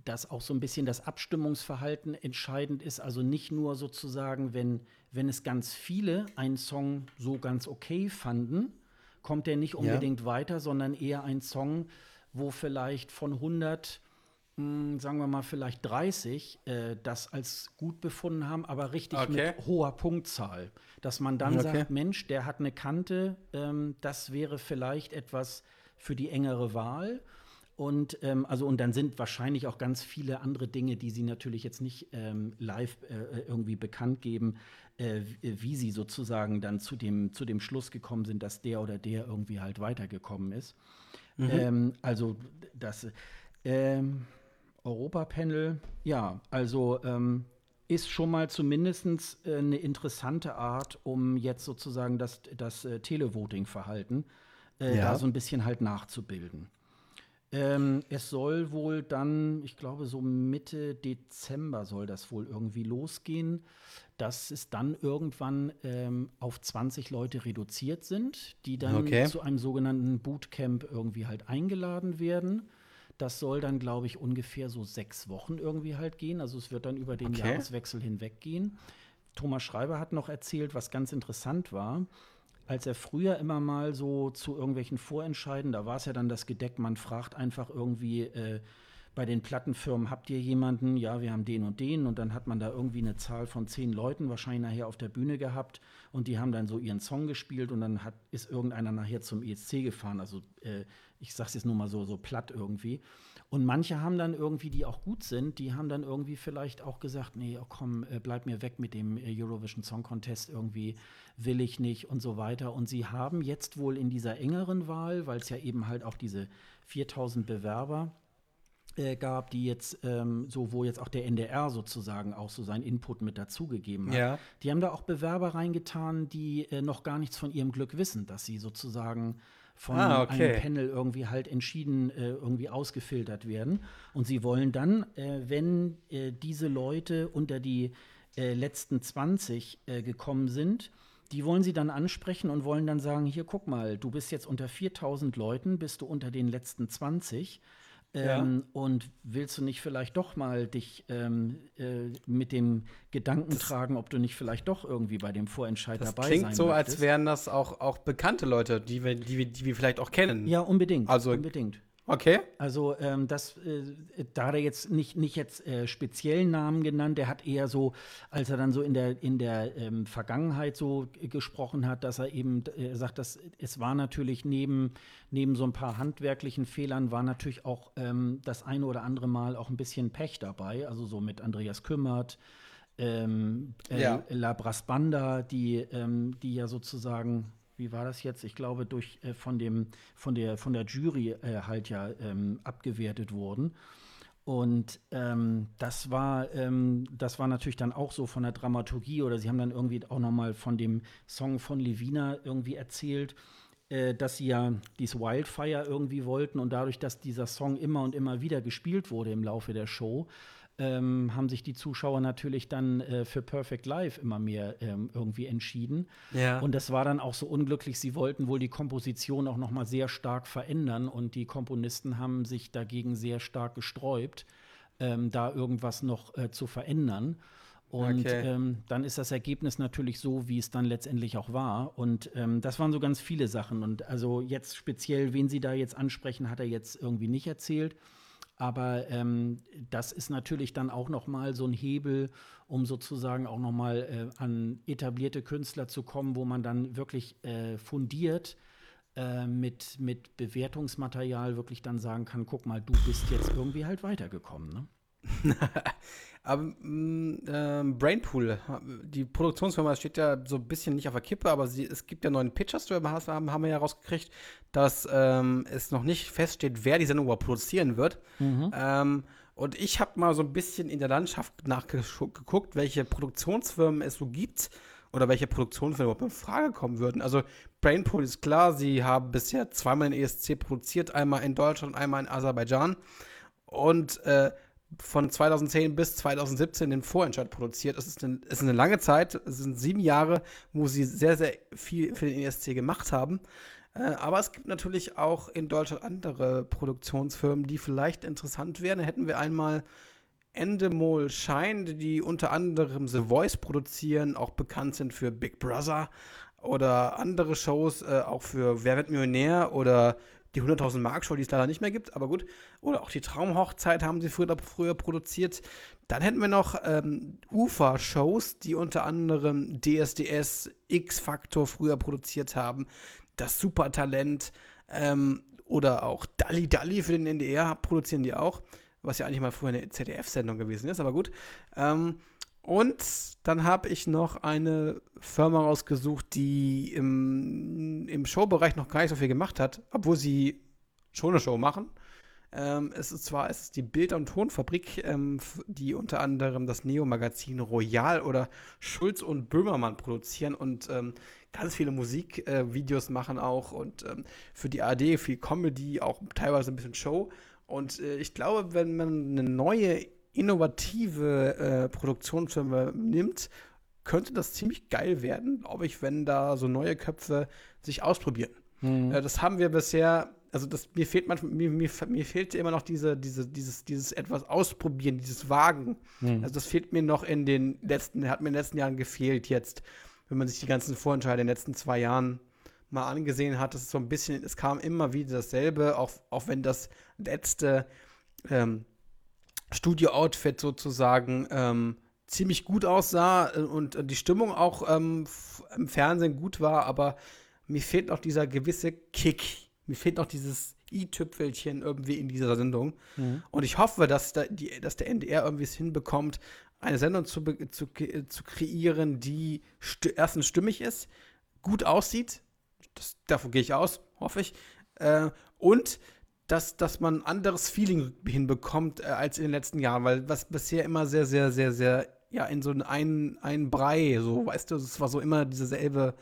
dass auch so ein bisschen das Abstimmungsverhalten entscheidend ist. Also nicht nur sozusagen, wenn, wenn es ganz viele einen Song so ganz okay fanden, kommt der nicht unbedingt ja. weiter, sondern eher ein Song, wo vielleicht von 100, mh, hm, sagen wir mal vielleicht 30, äh, das als gut befunden haben, aber richtig okay. mit hoher Punktzahl. Dass man dann okay. sagt, Mensch, der hat eine Kante, ähm, das wäre vielleicht etwas für die engere Wahl. Und ähm, also und dann sind wahrscheinlich auch ganz viele andere Dinge, die sie natürlich jetzt nicht ähm, live äh, irgendwie bekannt geben, äh, wie sie sozusagen dann zu dem, zu dem Schluss gekommen sind, dass der oder der irgendwie halt weitergekommen ist. Mhm. Ähm, also das ähm, Europapanel, ja, also ähm, ist schon mal zumindest äh, eine interessante Art, um jetzt sozusagen das, das äh, Televoting-Verhalten äh, ja. da so ein bisschen halt nachzubilden. Ähm, es soll wohl dann, ich glaube, so Mitte Dezember soll das wohl irgendwie losgehen, dass es dann irgendwann ähm, auf 20 Leute reduziert sind, die dann okay. zu einem sogenannten Bootcamp irgendwie halt eingeladen werden. Das soll dann, glaube ich, ungefähr so sechs Wochen irgendwie halt gehen. Also es wird dann über den okay. Jahreswechsel hinweg gehen. Thomas Schreiber hat noch erzählt, was ganz interessant war als er früher immer mal so zu irgendwelchen Vorentscheiden, da war es ja dann das Gedeck, man fragt einfach irgendwie äh, bei den Plattenfirmen, habt ihr jemanden? Ja, wir haben den und den. Und dann hat man da irgendwie eine Zahl von zehn Leuten wahrscheinlich nachher auf der Bühne gehabt. Und die haben dann so ihren Song gespielt und dann hat, ist irgendeiner nachher zum ESC gefahren. Also äh, ich sag's jetzt nur mal so, so platt irgendwie. Und manche haben dann irgendwie, die auch gut sind, die haben dann irgendwie vielleicht auch gesagt, nee, oh komm, äh, bleib mir weg mit dem äh, Eurovision Song Contest, irgendwie will ich nicht und so weiter. Und sie haben jetzt wohl in dieser engeren Wahl, weil es ja eben halt auch diese 4000 Bewerber äh, gab, die jetzt ähm, so, wo jetzt auch der NDR sozusagen auch so seinen Input mit dazugegeben hat. Ja. Die haben da auch Bewerber reingetan, die äh, noch gar nichts von ihrem Glück wissen, dass sie sozusagen von ah, okay. einem Panel irgendwie halt entschieden äh, irgendwie ausgefiltert werden. Und sie wollen dann, äh, wenn äh, diese Leute unter die äh, letzten 20 äh, gekommen sind, die wollen sie dann ansprechen und wollen dann sagen, hier guck mal, du bist jetzt unter 4000 Leuten, bist du unter den letzten 20 ähm, ja. Und willst du nicht vielleicht doch mal dich ähm, äh, mit dem Gedanken das tragen, ob du nicht vielleicht doch irgendwie bei dem Vorentscheid dabei sein Das klingt so, möchtest? als wären das auch, auch bekannte Leute, die wir, die, wir, die wir vielleicht auch kennen. Ja, unbedingt. Also, unbedingt. Okay. Also ähm, das, äh, da hat er jetzt nicht, nicht jetzt äh, speziellen Namen genannt, der hat eher so, als er dann so in der, in der ähm, Vergangenheit so gesprochen hat, dass er eben äh, sagt, dass es war natürlich neben, neben so ein paar handwerklichen Fehlern, war natürlich auch ähm, das eine oder andere Mal auch ein bisschen Pech dabei, also so mit Andreas Kümmert, ähm, äh, ja. La Brasbanda, die, ähm, die ja sozusagen wie war das jetzt? Ich glaube, durch äh, von dem von der von der Jury äh, halt ja ähm, abgewertet wurden. Und ähm, das war ähm, das war natürlich dann auch so von der Dramaturgie oder sie haben dann irgendwie auch noch mal von dem Song von Levina irgendwie erzählt, äh, dass sie ja dieses Wildfire irgendwie wollten und dadurch, dass dieser Song immer und immer wieder gespielt wurde im Laufe der Show, ähm, haben sich die Zuschauer natürlich dann äh, für Perfect Life immer mehr ähm, irgendwie entschieden. Ja. Und das war dann auch so unglücklich. Sie wollten wohl die Komposition auch noch mal sehr stark verändern und die Komponisten haben sich dagegen sehr stark gesträubt, ähm, da irgendwas noch äh, zu verändern. Und okay. ähm, dann ist das Ergebnis natürlich so, wie es dann letztendlich auch war. Und ähm, das waren so ganz viele Sachen. Und also jetzt speziell, wen Sie da jetzt ansprechen, hat er jetzt irgendwie nicht erzählt. Aber ähm, das ist natürlich dann auch noch mal so ein Hebel, um sozusagen auch noch mal äh, an etablierte Künstler zu kommen, wo man dann wirklich äh, fundiert äh, mit, mit Bewertungsmaterial wirklich dann sagen kann, guck mal, du bist jetzt irgendwie halt weitergekommen. Ne? aber mm, äh, Brainpool, die Produktionsfirma steht ja so ein bisschen nicht auf der Kippe, aber sie, es gibt ja neuen Pitchers, haben, haben wir ja rausgekriegt, dass ähm, es noch nicht feststeht, wer die Sendung überhaupt produzieren wird. Mhm. Ähm, und ich habe mal so ein bisschen in der Landschaft nachgeguckt, welche Produktionsfirmen es so gibt oder welche Produktionsfirmen überhaupt in Frage kommen würden. Also Brainpool ist klar, sie haben bisher zweimal den ESC produziert, einmal in Deutschland, einmal in Aserbaidschan. Und äh, von 2010 bis 2017 den Vorentscheid produziert. Es ist, eine, es ist eine lange Zeit, es sind sieben Jahre, wo sie sehr, sehr viel für den ESC gemacht haben. Äh, aber es gibt natürlich auch in Deutschland andere Produktionsfirmen, die vielleicht interessant wären. Hätten wir einmal Endemol Shine, die unter anderem The Voice produzieren, auch bekannt sind für Big Brother oder andere Shows, äh, auch für Wer wird Millionär oder die 100.000 Mark Show, die es leider nicht mehr gibt, aber gut. Oder auch die Traumhochzeit haben sie früher, früher produziert. Dann hätten wir noch ähm, UFA-Shows, die unter anderem DSDS, X-Factor früher produziert haben. Das Supertalent ähm, oder auch Dalli Dalli für den NDR produzieren die auch. Was ja eigentlich mal früher eine ZDF-Sendung gewesen ist, aber gut. Ähm, und dann habe ich noch eine Firma rausgesucht, die im, im Showbereich noch gar nicht so viel gemacht hat, obwohl sie schon eine Show machen. Ähm, es ist zwar es ist die Bild- und Tonfabrik, ähm, die unter anderem das Neo-Magazin Royal oder Schulz und Böhmermann produzieren und ähm, ganz viele Musikvideos äh, machen auch und ähm, für die AD viel Comedy, auch teilweise ein bisschen Show. Und äh, ich glaube, wenn man eine neue innovative äh, Produktionsfirma nimmt, könnte das ziemlich geil werden, glaube ich, wenn da so neue Köpfe sich ausprobieren. Mhm. Äh, das haben wir bisher, also das, mir fehlt manchmal, mir, mir, mir fehlt immer noch diese, diese, dieses, dieses etwas ausprobieren, dieses Wagen. Mhm. Also das fehlt mir noch in den letzten, hat mir in den letzten Jahren gefehlt jetzt, wenn man sich die ganzen Vorentscheide in den letzten zwei Jahren mal angesehen hat, das ist so ein bisschen, es kam immer wieder dasselbe, auch, auch wenn das letzte ähm, Studio-Outfit sozusagen ähm, ziemlich gut aussah äh, und die Stimmung auch ähm, im Fernsehen gut war, aber mir fehlt noch dieser gewisse Kick. Mir fehlt noch dieses i-Tüpfelchen irgendwie in dieser Sendung. Mhm. Und ich hoffe, dass, da die, dass der NDR irgendwie es hinbekommt, eine Sendung zu, zu, zu kreieren, die st erstens stimmig ist, gut aussieht. Das, davon gehe ich aus, hoffe ich. Äh, und dass, dass man ein anderes Feeling hinbekommt äh, als in den letzten Jahren, weil was bisher immer sehr, sehr, sehr, sehr, ja, in so einen, einen Brei, so, weißt du, es war so immer dieselbe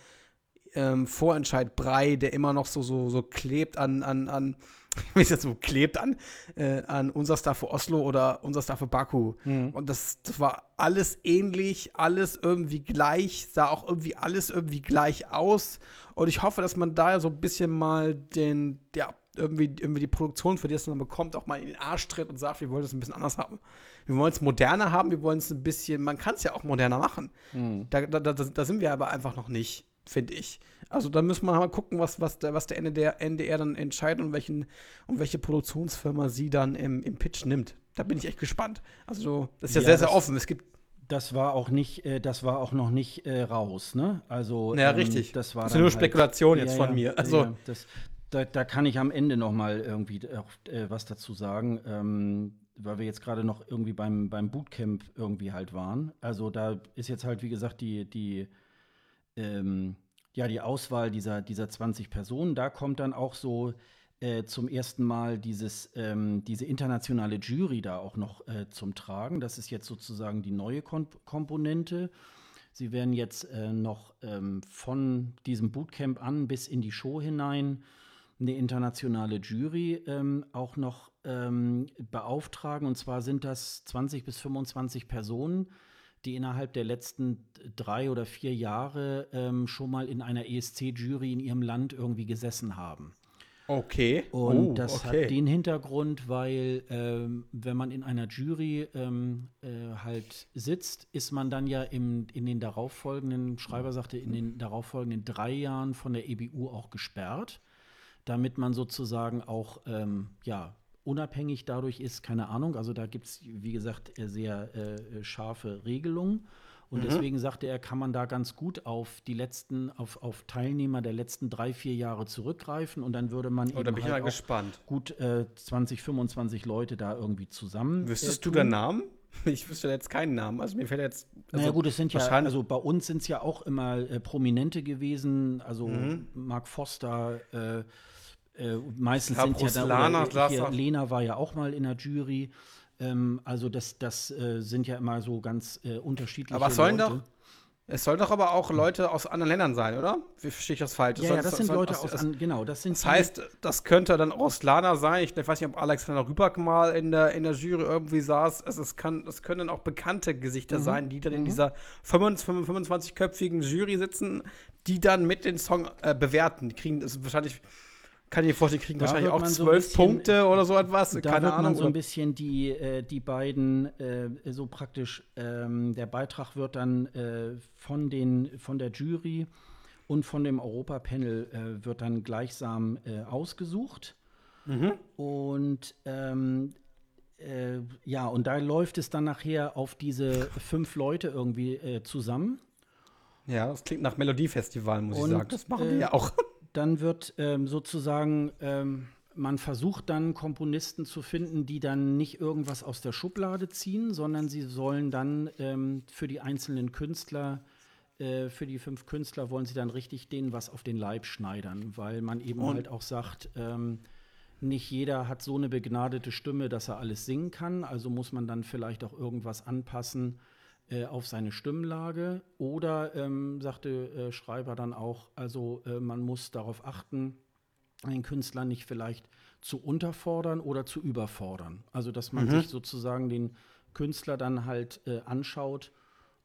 ähm, Vorentscheid-Brei, der immer noch so, so, so klebt an, an, an, wie es jetzt so klebt an, äh, an unser Star für Oslo oder unser Star für Baku. Mhm. Und das, das war alles ähnlich, alles irgendwie gleich, sah auch irgendwie alles irgendwie gleich aus. Und ich hoffe, dass man da so ein bisschen mal den, ja, irgendwie, irgendwie die Produktion, für die es dann bekommt, auch mal in den Arsch tritt und sagt, wir wollen es ein bisschen anders haben. Wir wollen es moderner haben, wir wollen es ein bisschen, man kann es ja auch moderner machen. Mhm. Da, da, da, da sind wir aber einfach noch nicht finde ich. Also da müssen wir mal gucken, was, was, der, was der NDR, NDR dann entscheidet und, welchen, und welche Produktionsfirma sie dann im, im Pitch nimmt. Da bin ich echt gespannt. Also das ist ja, ja sehr, sehr offen. Es gibt das war auch nicht, äh, das war auch noch nicht äh, raus, ne? Also ja, ähm, richtig. Das war das ist nur halt, Spekulation jetzt ja, von mir. Also ja, das, da, da, kann ich am Ende noch mal irgendwie auch, äh, was dazu sagen, ähm, weil wir jetzt gerade noch irgendwie beim, beim Bootcamp irgendwie halt waren. Also da ist jetzt halt wie gesagt die die ähm, ja, die Auswahl dieser, dieser 20 Personen, da kommt dann auch so äh, zum ersten Mal dieses, ähm, diese internationale Jury da auch noch äh, zum Tragen. Das ist jetzt sozusagen die neue Kom Komponente. Sie werden jetzt äh, noch ähm, von diesem Bootcamp an bis in die Show hinein eine internationale Jury ähm, auch noch ähm, beauftragen. Und zwar sind das 20 bis 25 Personen, die innerhalb der letzten drei oder vier Jahre ähm, schon mal in einer ESC-Jury in ihrem Land irgendwie gesessen haben. Okay. Und oh, das okay. hat den Hintergrund, weil ähm, wenn man in einer Jury ähm, äh, halt sitzt, ist man dann ja im, in den darauffolgenden, Schreiber sagte, in den darauffolgenden drei Jahren von der EBU auch gesperrt, damit man sozusagen auch ähm, ja, unabhängig dadurch ist, keine Ahnung. Also da gibt es, wie gesagt, sehr äh, scharfe Regelungen. Und mhm. deswegen sagte er, kann man da ganz gut auf die letzten, auf, auf Teilnehmer der letzten drei, vier Jahre zurückgreifen und dann würde man oh, eben halt gespannt. gut äh, 20, 25 Leute da irgendwie zusammen. Wüsstest äh, du den Namen? Ich wüsste jetzt keinen Namen. Also mir fällt jetzt. Also naja, gut, es sind ja, also bei uns sind es ja auch immer äh, Prominente gewesen. Also mhm. Mark Foster, äh, äh, meistens sind ja da, hier, Lena war ja auch mal in der Jury. Ähm, also das, das äh, sind ja immer so ganz äh, unterschiedliche Aber es sollen Leute. doch es soll doch aber auch Leute aus anderen Ländern sein, oder? Wie verstehe ich das falsch? Ja, ja das, sind Leute aus, aus genau, das sind Das heißt, das könnte dann Ruslana sein. Ich, ich weiß nicht, ob Alexander Rüback mal in der, in der Jury irgendwie saß. Es, es, kann, es können auch bekannte Gesichter mhm. sein, die dann mhm. in dieser 25-köpfigen Jury sitzen, die dann mit den Song äh, bewerten. Die kriegen das wahrscheinlich kann ich mir vorstellen, kriegen da wahrscheinlich auch zwölf so Punkte oder so etwas. Da Keine wird Ahnung. man so ein bisschen die, äh, die beiden, äh, so praktisch, ähm, der Beitrag wird dann äh, von, den, von der Jury und von dem Europapanel äh, wird dann gleichsam äh, ausgesucht. Mhm. Und ähm, äh, ja, und da läuft es dann nachher auf diese fünf Leute irgendwie zusammen. Ja, das klingt nach Melodiefestival, muss und, ich sagen. Das machen die ja auch. Dann wird ähm, sozusagen, ähm, man versucht dann Komponisten zu finden, die dann nicht irgendwas aus der Schublade ziehen, sondern sie sollen dann ähm, für die einzelnen Künstler, äh, für die fünf Künstler wollen sie dann richtig denen was auf den Leib schneidern, weil man eben Und halt auch sagt, ähm, nicht jeder hat so eine begnadete Stimme, dass er alles singen kann, also muss man dann vielleicht auch irgendwas anpassen auf seine Stimmlage. Oder ähm, sagte äh, Schreiber dann auch, also äh, man muss darauf achten, einen Künstler nicht vielleicht zu unterfordern oder zu überfordern. Also dass man mhm. sich sozusagen den Künstler dann halt äh, anschaut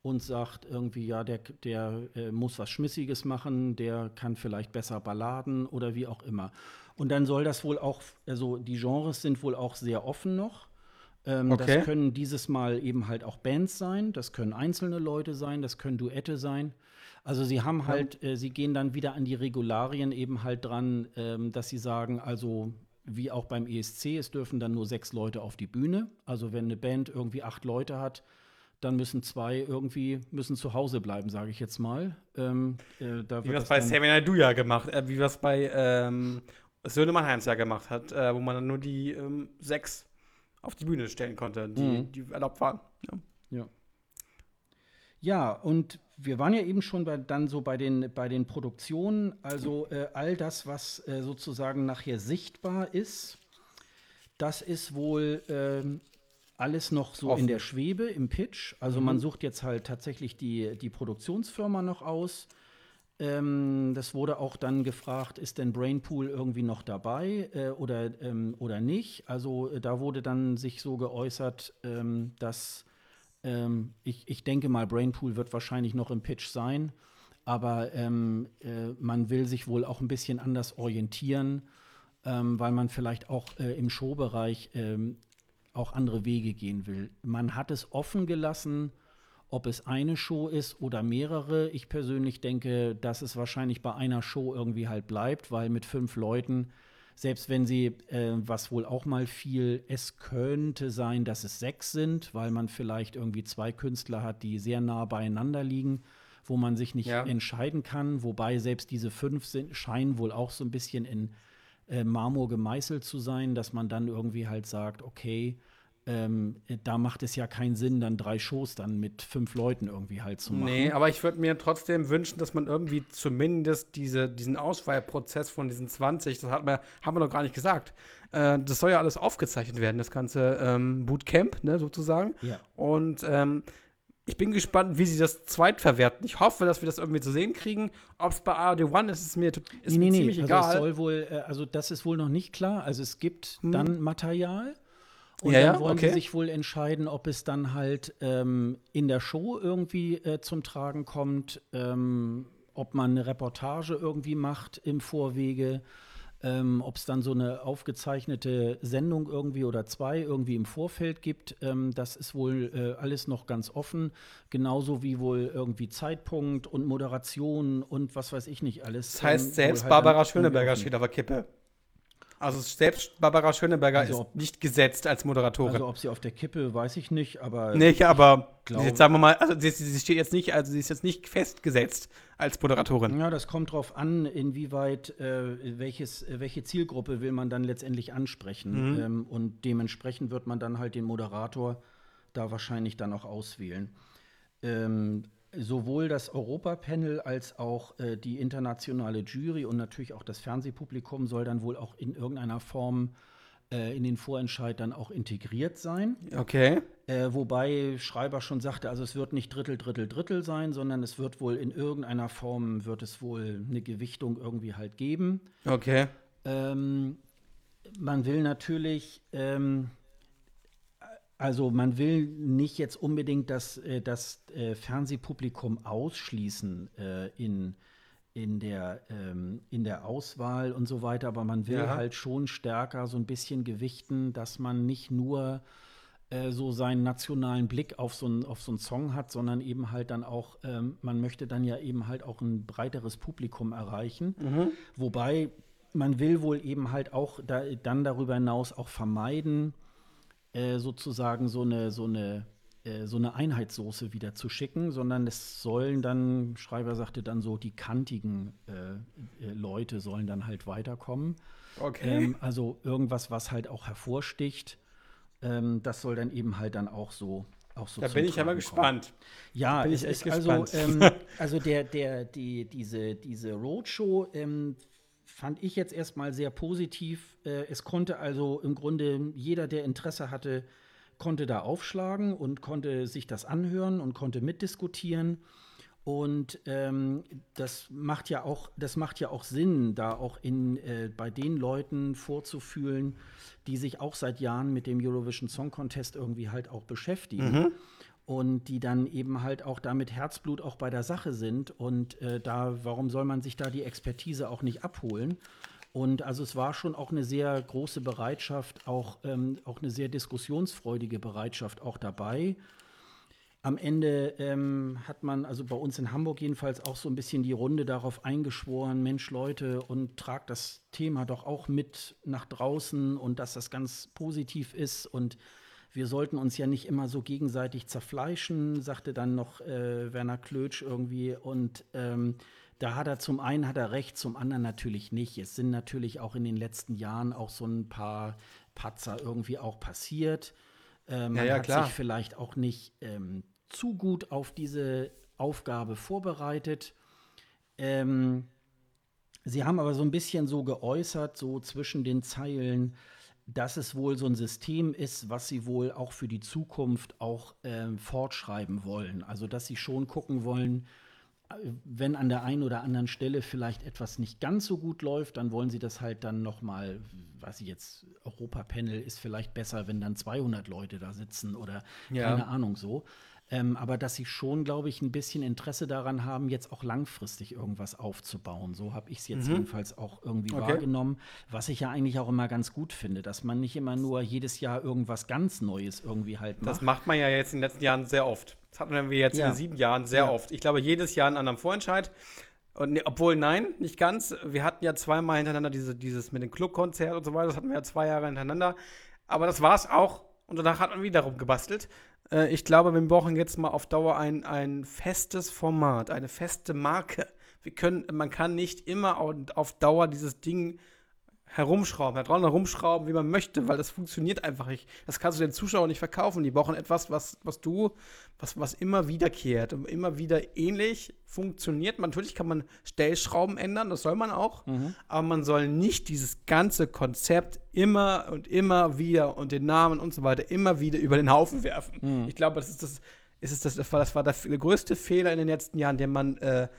und sagt irgendwie, ja, der, der äh, muss was Schmissiges machen, der kann vielleicht besser Balladen oder wie auch immer. Und dann soll das wohl auch, also die Genres sind wohl auch sehr offen noch. Ähm, okay. Das können dieses Mal eben halt auch Bands sein, das können einzelne Leute sein, das können Duette sein. Also sie haben halt, äh, sie gehen dann wieder an die Regularien eben halt dran, ähm, dass sie sagen, also wie auch beim ESC, es dürfen dann nur sechs Leute auf die Bühne. Also wenn eine Band irgendwie acht Leute hat, dann müssen zwei irgendwie müssen zu Hause bleiben, sage ich jetzt mal. Ähm, äh, wie wir es bei Xavier Du ja gemacht, äh, wie es bei ähm, Söhne Mannheims ja gemacht hat, äh, wo man dann nur die ähm, sechs auf die Bühne stellen konnte, die, mhm. die erlaubt waren. Ja. ja. Ja, und wir waren ja eben schon bei, dann so bei den, bei den Produktionen, also äh, all das, was äh, sozusagen nachher sichtbar ist, das ist wohl ähm, alles noch so Offen. in der Schwebe, im Pitch. Also mhm. man sucht jetzt halt tatsächlich die, die Produktionsfirma noch aus. Ähm, das wurde auch dann gefragt, ist denn Brainpool irgendwie noch dabei äh, oder, ähm, oder nicht? Also äh, da wurde dann sich so geäußert, ähm, dass ähm, ich, ich denke mal, Brainpool wird wahrscheinlich noch im Pitch sein, aber ähm, äh, man will sich wohl auch ein bisschen anders orientieren, ähm, weil man vielleicht auch äh, im Showbereich auch andere Wege gehen will. Man hat es offen gelassen, ob es eine Show ist oder mehrere. Ich persönlich denke, dass es wahrscheinlich bei einer Show irgendwie halt bleibt, weil mit fünf Leuten selbst wenn sie, äh, was wohl auch mal viel, es könnte sein, dass es sechs sind, weil man vielleicht irgendwie zwei Künstler hat, die sehr nah beieinander liegen, wo man sich nicht ja. entscheiden kann. Wobei selbst diese fünf sind, scheinen wohl auch so ein bisschen in äh, Marmor gemeißelt zu sein, dass man dann irgendwie halt sagt, okay, ähm, da macht es ja keinen Sinn, dann drei Shows dann mit fünf Leuten irgendwie halt zu machen. Nee, aber ich würde mir trotzdem wünschen, dass man irgendwie zumindest diese, diesen Auswahlprozess von diesen 20, das hat man, haben wir noch gar nicht gesagt, äh, das soll ja alles aufgezeichnet werden, das ganze ähm, Bootcamp, ne, sozusagen. Ja. Und ähm, ich bin gespannt, wie sie das zweitverwerten. Ich hoffe, dass wir das irgendwie zu sehen kriegen. Ob es bei ARD One ist, ist mir, ist nee, mir nee, ziemlich nee. egal. Also, soll wohl, äh, also das ist wohl noch nicht klar. Also es gibt hm. dann Material. Und ja, dann wollen okay. sie sich wohl entscheiden, ob es dann halt ähm, in der Show irgendwie äh, zum Tragen kommt, ähm, ob man eine Reportage irgendwie macht im Vorwege, ähm, ob es dann so eine aufgezeichnete Sendung irgendwie oder zwei irgendwie im Vorfeld gibt. Ähm, das ist wohl äh, alles noch ganz offen. Genauso wie wohl irgendwie Zeitpunkt und Moderation und was weiß ich nicht alles. Das heißt, ähm, selbst halt Barbara Schöneberger steht auf der Kippe. Also selbst Barbara Schöneberger also ist nicht gesetzt als Moderatorin. Also ob sie auf der Kippe, weiß ich nicht, aber. Nicht, aber jetzt sagen wir mal, also sie, sie, steht jetzt nicht, also sie ist jetzt nicht festgesetzt als Moderatorin. Ja, das kommt drauf an, inwieweit, äh, welches, äh, welche Zielgruppe will man dann letztendlich ansprechen. Mhm. Ähm, und dementsprechend wird man dann halt den Moderator da wahrscheinlich dann auch auswählen. Ähm, sowohl das Europapanel als auch äh, die internationale Jury und natürlich auch das Fernsehpublikum soll dann wohl auch in irgendeiner Form äh, in den Vorentscheid dann auch integriert sein. Okay. Äh, wobei Schreiber schon sagte, also es wird nicht Drittel, Drittel, Drittel sein, sondern es wird wohl in irgendeiner Form, wird es wohl eine Gewichtung irgendwie halt geben. Okay. Ähm, man will natürlich ähm, also man will nicht jetzt unbedingt das, äh, das äh, Fernsehpublikum ausschließen äh, in, in, der, ähm, in der Auswahl und so weiter, aber man will ja. halt schon stärker so ein bisschen gewichten, dass man nicht nur so seinen nationalen Blick auf so, ein, auf so einen Song hat, sondern eben halt dann auch, ähm, man möchte dann ja eben halt auch ein breiteres Publikum erreichen. Mhm. Wobei man will wohl eben halt auch da, dann darüber hinaus auch vermeiden, äh, sozusagen so eine, so eine, äh, so eine Einheitssoße wieder zu schicken, sondern es sollen dann, Schreiber sagte dann so, die kantigen äh, äh Leute sollen dann halt weiterkommen. Okay. Ähm, also irgendwas, was halt auch hervorsticht, ähm, das soll dann eben halt dann auch so auch so da bin ich aber gespannt. Ja, es ist also, ähm, also der, der, die, diese, diese Roadshow ähm, fand ich jetzt erstmal sehr positiv. Äh, es konnte also im Grunde jeder, der Interesse hatte, konnte da aufschlagen und konnte sich das anhören und konnte mitdiskutieren. Und ähm, das macht ja auch, das macht ja auch Sinn, da auch in, äh, bei den Leuten vorzufühlen, die sich auch seit Jahren mit dem Eurovision Song Contest irgendwie halt auch beschäftigen. Mhm und die dann eben halt auch da mit Herzblut auch bei der Sache sind. Und äh, da, warum soll man sich da die Expertise auch nicht abholen? Und also es war schon auch eine sehr große Bereitschaft, auch, ähm, auch eine sehr diskussionsfreudige Bereitschaft auch dabei. am Ende ähm, hat man, also bei uns in Hamburg jedenfalls, auch so ein bisschen die Runde darauf eingeschworen, Mensch, Leute, und tragt das Thema doch auch mit nach draußen und dass das ganz positiv ist und wir sollten uns ja nicht immer so gegenseitig zerfleischen, sagte dann noch äh, Werner Klötsch irgendwie. Und ähm, da hat er zum einen hat er recht, zum anderen natürlich nicht. Es sind natürlich auch in den letzten Jahren auch so ein paar Patzer irgendwie auch passiert. Äh, man ja, ja, hat klar. sich vielleicht auch nicht ähm, zu gut auf diese Aufgabe vorbereitet. Ähm, Sie haben aber so ein bisschen so geäußert, so zwischen den Zeilen, dass es wohl so ein System ist, was sie wohl auch für die Zukunft auch äh, fortschreiben wollen. Also dass sie schon gucken wollen, äh, wenn an der einen oder anderen Stelle vielleicht etwas nicht ganz so gut läuft, dann wollen sie das halt dann noch mal, was ich jetzt Europapanel ist vielleicht besser, wenn dann 200 Leute da sitzen oder ja. keine Ahnung so. Ähm, aber dass sie schon, glaube ich, ein bisschen Interesse daran haben, jetzt auch langfristig irgendwas aufzubauen. So habe ich es jetzt mhm. jedenfalls auch irgendwie okay. wahrgenommen, was ich ja eigentlich auch immer ganz gut finde, dass man nicht immer nur jedes Jahr irgendwas ganz Neues irgendwie halt macht. Das macht man ja jetzt in den letzten Jahren sehr oft. Das hatten wir jetzt ja. in sieben Jahren sehr ja. oft. Ich glaube, jedes Jahr einen anderen Vorentscheid. Und ne, obwohl, nein, nicht ganz. Wir hatten ja zweimal hintereinander diese, dieses mit dem Clubkonzert und so weiter. Das hatten wir ja zwei Jahre hintereinander. Aber das war es auch. Und danach hat man wiederum gebastelt. Äh, ich glaube, wir brauchen jetzt mal auf Dauer ein, ein festes Format, eine feste Marke. Wir können, man kann nicht immer auf Dauer dieses Ding herumschrauben, da dran herumschrauben, wie man möchte, weil das funktioniert einfach nicht. Das kannst du den Zuschauern nicht verkaufen. Die brauchen etwas, was, was du, was, was immer wiederkehrt und immer wieder ähnlich funktioniert. Natürlich kann man Stellschrauben ändern, das soll man auch, mhm. aber man soll nicht dieses ganze Konzept immer und immer wieder und den Namen und so weiter immer wieder über den Haufen werfen. Mhm. Ich glaube, das ist das, ist das, das war, das war der, der größte Fehler in den letzten Jahren, den man äh,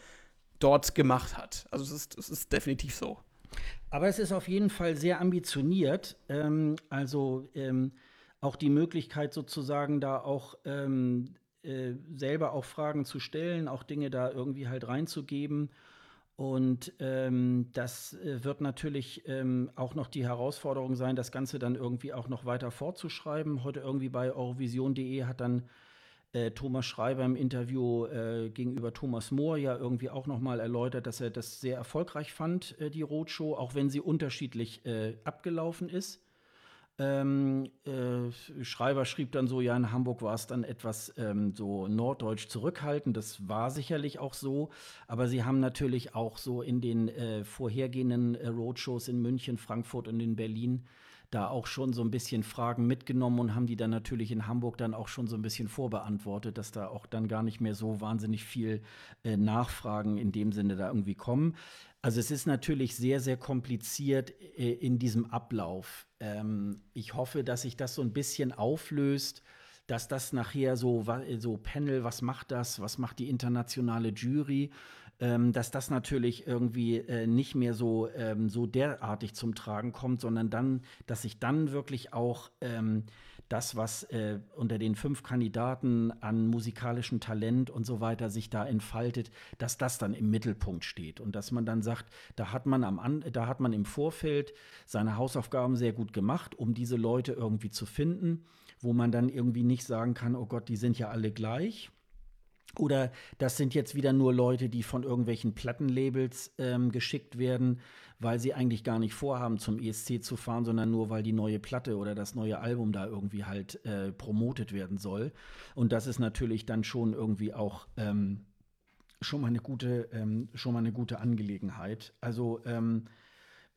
dort gemacht hat. Also es ist, es ist definitiv so. Aber es ist auf jeden Fall sehr ambitioniert. Ähm, also ähm, auch die Möglichkeit sozusagen da auch ähm, äh, selber auch Fragen zu stellen, auch Dinge da irgendwie halt reinzugeben. Und ähm, das äh, wird natürlich ähm, auch noch die Herausforderung sein, das Ganze dann irgendwie auch noch weiter fortzuschreiben. Heute irgendwie bei eurovision.de hat dann äh, Thomas Schreiber im Interview äh, gegenüber Thomas Mohr ja irgendwie auch nochmal erläutert, dass er das sehr erfolgreich fand, äh, die Roadshow, auch wenn sie unterschiedlich äh, abgelaufen ist. Ähm, äh, Schreiber schrieb dann so, ja, in Hamburg war es dann etwas ähm, so norddeutsch zurückhaltend. Das war sicherlich auch so. Aber sie haben natürlich auch so in den vorhergehenden Roadshows in München, Frankfurt und in Berlin da auch schon so ein bisschen Fragen mitgenommen und haben die dann natürlich in Hamburg dann auch schon so ein bisschen vorbeantwortet, dass da auch dann gar nicht mehr so wahnsinnig viel äh, Nachfragen in dem Sinne da irgendwie kommen. Also es ist natürlich sehr, sehr kompliziert äh, in diesem Ablauf. Ähm, ich hoffe, dass sich das so ein bisschen auflöst dass das nachher so, so Panel, was macht das, was macht die internationale Jury ähm, dass das natürlich irgendwie äh, nicht mehr so, ähm, so derartig zum Tragen kommt, sondern dann, dass sich dann wirklich auch ähm, das, was äh, unter den fünf Kandidaten an musikalischem Talent und so weiter sich da entfaltet, dass das dann im Mittelpunkt steht. Und dass man dann sagt, da hat man am an da hat man im Vorfeld seine Hausaufgaben sehr gut gemacht, um diese Leute irgendwie zu finden, wo man dann irgendwie nicht sagen kann, oh Gott, die sind ja alle gleich oder das sind jetzt wieder nur Leute, die von irgendwelchen Plattenlabels ähm, geschickt werden, weil sie eigentlich gar nicht vorhaben, zum ESC zu fahren, sondern nur, weil die neue Platte oder das neue Album da irgendwie halt äh, promotet werden soll. Und das ist natürlich dann schon irgendwie auch ähm, schon mal eine gute, ähm, schon mal eine gute Angelegenheit. Also ähm,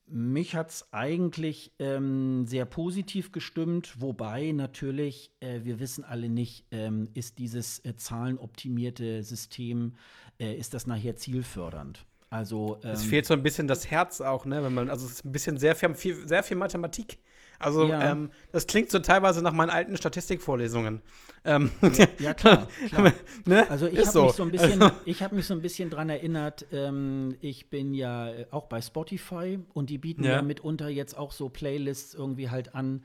mich hat es eigentlich ähm, sehr positiv gestimmt, wobei natürlich, äh, wir wissen alle nicht, ähm, ist dieses äh, zahlenoptimierte System, äh, ist das nachher zielfördernd? Also, ähm, es fehlt so ein bisschen das Herz auch, ne? Wenn man, also es ist ein bisschen sehr viel, sehr viel Mathematik also ja. ähm, das klingt so teilweise nach meinen alten Statistikvorlesungen. Ähm, ja, ja, klar. klar. ne? Also ich habe so. mich so ein bisschen, ich habe mich so ein bisschen dran erinnert. Ähm, ich bin ja auch bei Spotify und die bieten ja. ja mitunter jetzt auch so Playlists irgendwie halt an.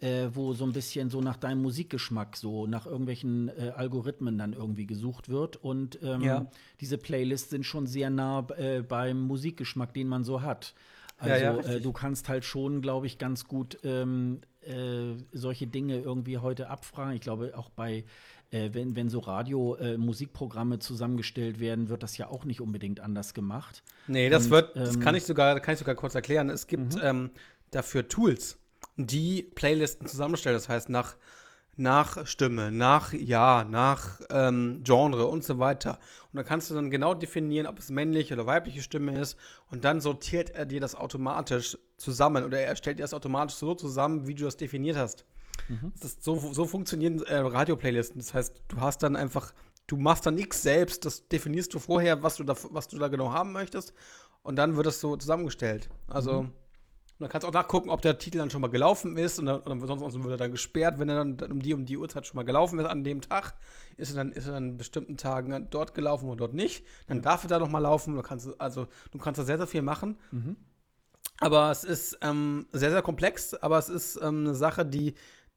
Äh, wo so ein bisschen so nach deinem Musikgeschmack, so nach irgendwelchen äh, Algorithmen dann irgendwie gesucht wird. Und ähm, ja. diese Playlists sind schon sehr nah äh, beim Musikgeschmack, den man so hat. Also ja, ja, äh, du kannst halt schon, glaube ich, ganz gut ähm, äh, solche Dinge irgendwie heute abfragen. Ich glaube, auch bei, äh, wenn, wenn so Radio-Musikprogramme äh, zusammengestellt werden, wird das ja auch nicht unbedingt anders gemacht. Nee, das Und, wird, das ähm, kann ich sogar, kann ich sogar kurz erklären. Es gibt mhm. ähm, dafür Tools, die Playlisten zusammenstellen. Das heißt, nach nach Stimme, nach Ja, nach ähm, Genre und so weiter. Und dann kannst du dann genau definieren, ob es männliche oder weibliche Stimme ist. Und dann sortiert er dir das automatisch zusammen oder er stellt dir das automatisch so zusammen, wie du das definiert hast. Mhm. Das so, so funktionieren äh, Radio-Playlisten. Das heißt, du hast dann einfach, du machst dann nichts selbst, das definierst du vorher, was du da, was du da genau haben möchtest. Und dann wird es so zusammengestellt. Also. Mhm. Und dann kannst du auch nachgucken, ob der Titel dann schon mal gelaufen ist. Und dann, und sonst wird er dann gesperrt, wenn er dann, dann um die um die Uhrzeit schon mal gelaufen ist an dem Tag. Ist er dann, ist er dann an bestimmten Tagen dort gelaufen oder dort nicht. Dann darf er da noch mal laufen. Du kannst, also, du kannst da sehr, sehr viel machen. Mhm. Aber es ist ähm, sehr, sehr komplex. Aber es ist ähm, eine Sache, die,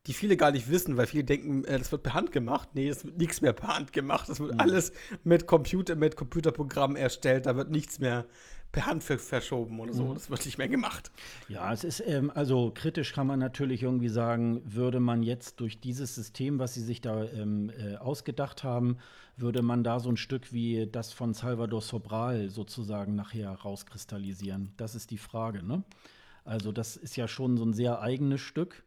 die viele gar nicht wissen, weil viele denken, äh, das wird per Hand gemacht. Nee, es wird nichts mehr per Hand gemacht. Das wird mhm. alles mit Computer, mit Computerprogrammen erstellt. Da wird nichts mehr per Hand verschoben oder so. Mhm. Das wird nicht mehr gemacht. Ja, es ist, ähm, also kritisch kann man natürlich irgendwie sagen, würde man jetzt durch dieses System, was sie sich da ähm, äh, ausgedacht haben, würde man da so ein Stück wie das von Salvador Sobral sozusagen nachher rauskristallisieren? Das ist die Frage, ne? Also, das ist ja schon so ein sehr eigenes Stück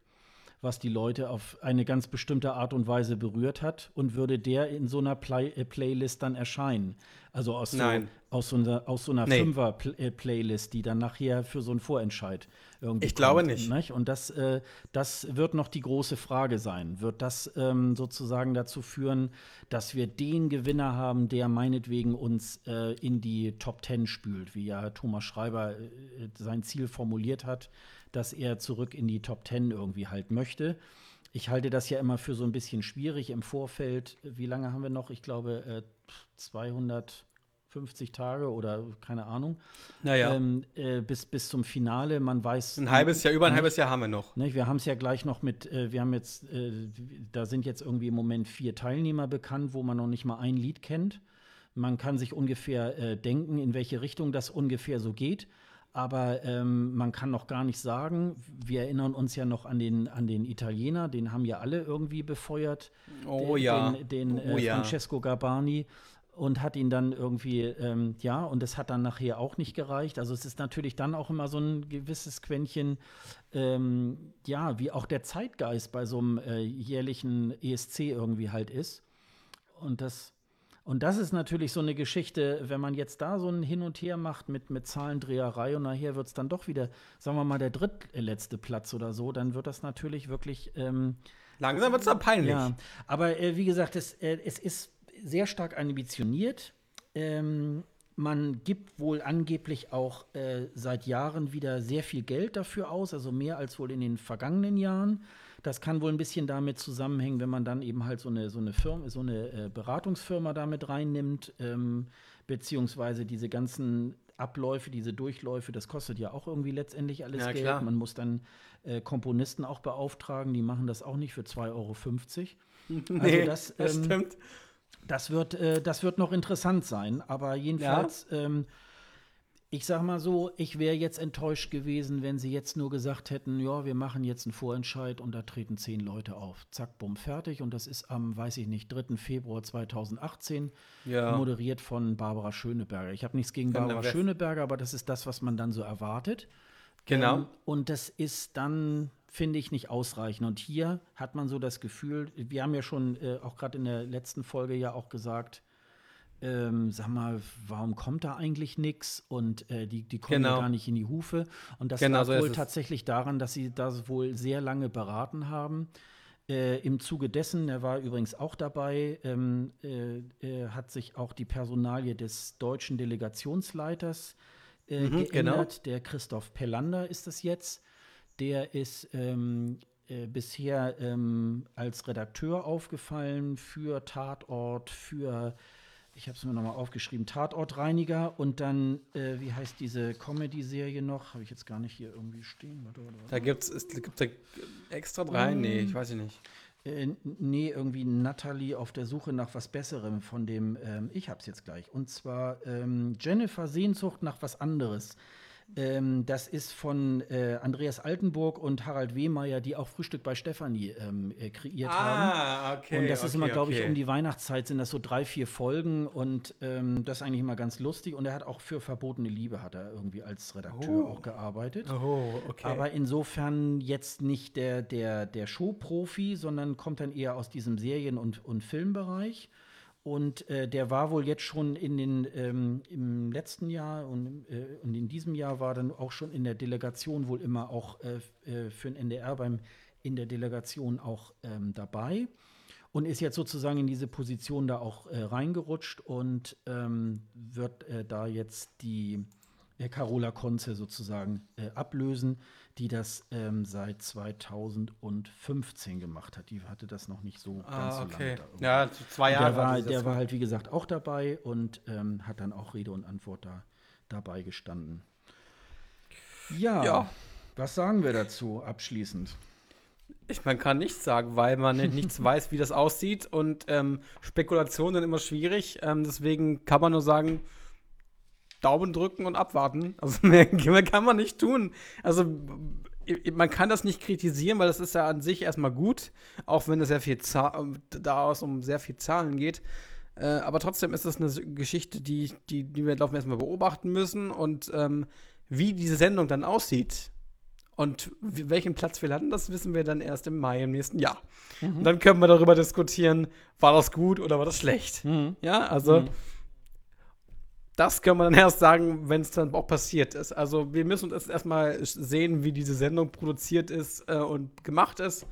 was die Leute auf eine ganz bestimmte Art und Weise berührt hat und würde der in so einer Play äh, Playlist dann erscheinen. Also aus so, aus so einer, aus so einer nee. Fünfer-Playlist, die dann nachher für so einen Vorentscheid irgendwie Ich kommt, glaube nicht. nicht? Und das, äh, das wird noch die große Frage sein. Wird das ähm, sozusagen dazu führen, dass wir den Gewinner haben, der meinetwegen uns äh, in die Top Ten spült, wie ja Thomas Schreiber äh, sein Ziel formuliert hat, dass er zurück in die Top Ten irgendwie halt möchte. Ich halte das ja immer für so ein bisschen schwierig im Vorfeld. Wie lange haben wir noch? Ich glaube, 200 äh, 50 Tage oder keine Ahnung. Naja. Ähm, äh, bis, bis zum Finale. Man weiß. Ein halbes Jahr, über ein nicht, halbes Jahr haben wir noch. Nicht? Wir haben es ja gleich noch mit, äh, wir haben jetzt, äh, da sind jetzt irgendwie im Moment vier Teilnehmer bekannt, wo man noch nicht mal ein Lied kennt. Man kann sich ungefähr äh, denken, in welche Richtung das ungefähr so geht. Aber ähm, man kann noch gar nicht sagen, wir erinnern uns ja noch an den, an den Italiener, den haben ja alle irgendwie befeuert. Oh den, ja. Den, den oh, äh, Francesco Garbani und hat ihn dann irgendwie, ähm, ja, und es hat dann nachher auch nicht gereicht. Also es ist natürlich dann auch immer so ein gewisses Quäntchen, ähm, ja, wie auch der Zeitgeist bei so einem äh, jährlichen ESC irgendwie halt ist. Und das, und das ist natürlich so eine Geschichte, wenn man jetzt da so ein Hin und Her macht mit, mit Zahlendreherei und nachher wird es dann doch wieder, sagen wir mal, der drittletzte Platz oder so, dann wird das natürlich wirklich. Ähm, Langsam wird es dann peinlich. Ja, aber äh, wie gesagt, es, äh, es ist sehr stark ambitioniert. Ähm, man gibt wohl angeblich auch äh, seit Jahren wieder sehr viel Geld dafür aus, also mehr als wohl in den vergangenen Jahren. Das kann wohl ein bisschen damit zusammenhängen, wenn man dann eben halt so eine, so eine Firma, so eine äh, Beratungsfirma damit reinnimmt, ähm, beziehungsweise diese ganzen Abläufe, diese Durchläufe, das kostet ja auch irgendwie letztendlich alles ja, Geld. Klar. Man muss dann äh, Komponisten auch beauftragen, die machen das auch nicht für 2,50 Euro. nee, also das, ähm, das stimmt. Das wird, äh, das wird noch interessant sein. Aber jedenfalls, ja. ähm, ich sag mal so, ich wäre jetzt enttäuscht gewesen, wenn sie jetzt nur gesagt hätten, ja, wir machen jetzt einen Vorentscheid und da treten zehn Leute auf. Zack, bumm, fertig. Und das ist am, weiß ich nicht, 3. Februar 2018, ja. moderiert von Barbara Schöneberger. Ich habe nichts gegen Barbara Schöneberger, aber das ist das, was man dann so erwartet. Genau. Ähm, und das ist dann finde ich nicht ausreichend. Und hier hat man so das Gefühl, wir haben ja schon äh, auch gerade in der letzten Folge ja auch gesagt, ähm, sag mal, warum kommt da eigentlich nichts und äh, die, die kommen genau. gar nicht in die Hufe. Und das genau, lag so wohl tatsächlich daran, dass sie das wohl sehr lange beraten haben. Äh, Im Zuge dessen, er war übrigens auch dabei, ähm, äh, äh hat sich auch die Personalie des deutschen Delegationsleiters äh, mhm, geändert. Genau. Der Christoph Pellander ist es jetzt. Der ist ähm, äh, bisher ähm, als Redakteur aufgefallen für Tatort, für, ich habe es mir nochmal aufgeschrieben, Tatortreiniger und dann, äh, wie heißt diese Comedy-Serie noch? Habe ich jetzt gar nicht hier irgendwie stehen. Warte, warte, warte. Da gibt es da extra drei? Um, nee, ich weiß nicht. Äh, nee, irgendwie Natalie auf der Suche nach was Besserem von dem, ähm, ich hab's jetzt gleich. Und zwar ähm, Jennifer Sehnsucht nach was anderes. Ähm, das ist von äh, Andreas Altenburg und Harald Wehmeier, die auch Frühstück bei Stefanie ähm, äh, kreiert haben. Ah, okay. Und das ist immer, okay, glaube ich, okay. um die Weihnachtszeit sind das so drei, vier Folgen und ähm, das ist eigentlich immer ganz lustig. Und er hat auch für Verbotene Liebe hat er irgendwie als Redakteur Oh. auch gearbeitet. Oh, okay. Aber insofern jetzt nicht der, der, der Showprofi, sondern kommt dann eher aus diesem Serien- und, und Filmbereich. Und äh, der war wohl jetzt schon in den, ähm, im letzten Jahr und, äh, und in diesem Jahr war dann auch schon in der Delegation wohl immer auch äh, äh, für den NDR beim, in der Delegation auch ähm, dabei. Und ist jetzt sozusagen in diese Position da auch äh, reingerutscht und ähm, wird äh, da jetzt die Carola Konze sozusagen äh, ablösen, die das ähm, seit 2015 gemacht hat. Die hatte das noch nicht so ganz ah, so okay. lange. Da. Ja, zwei Jahre. der war, der war halt, wie gesagt, auch dabei und ähm, hat dann auch Rede und Antwort da dabei gestanden. Ja, Ja. was sagen wir dazu abschließend? Ich, man kann nichts sagen, weil man nicht- nichts weiß, wie das aussieht und ähm, Spekulationen sind immer schwierig. Ähm, deswegen kann man nur sagen, Daumen drücken und abwarten. Also mehr, kann man nicht tun. Also man kann das nicht kritisieren, weil das ist ja an sich erstmal gut, auch wenn es sehr viel Za- daraus um sehr viel Zahlen geht. Äh, aber trotzdem ist das eine Geschichte, die, die, die wir laufen erstmal beobachten müssen und ähm, wie diese Sendung dann aussieht und welchen Platz wir landen, das wissen wir dann erst im Mai im nächsten Jahr. Und dann können wir darüber diskutieren, war das gut oder war das schlecht. Ja, also Mhm. Das können wir dann erst sagen, wenn es dann auch passiert ist. Also wir müssen uns erstmal sehen, wie diese Sendung produziert ist äh, und gemacht ist.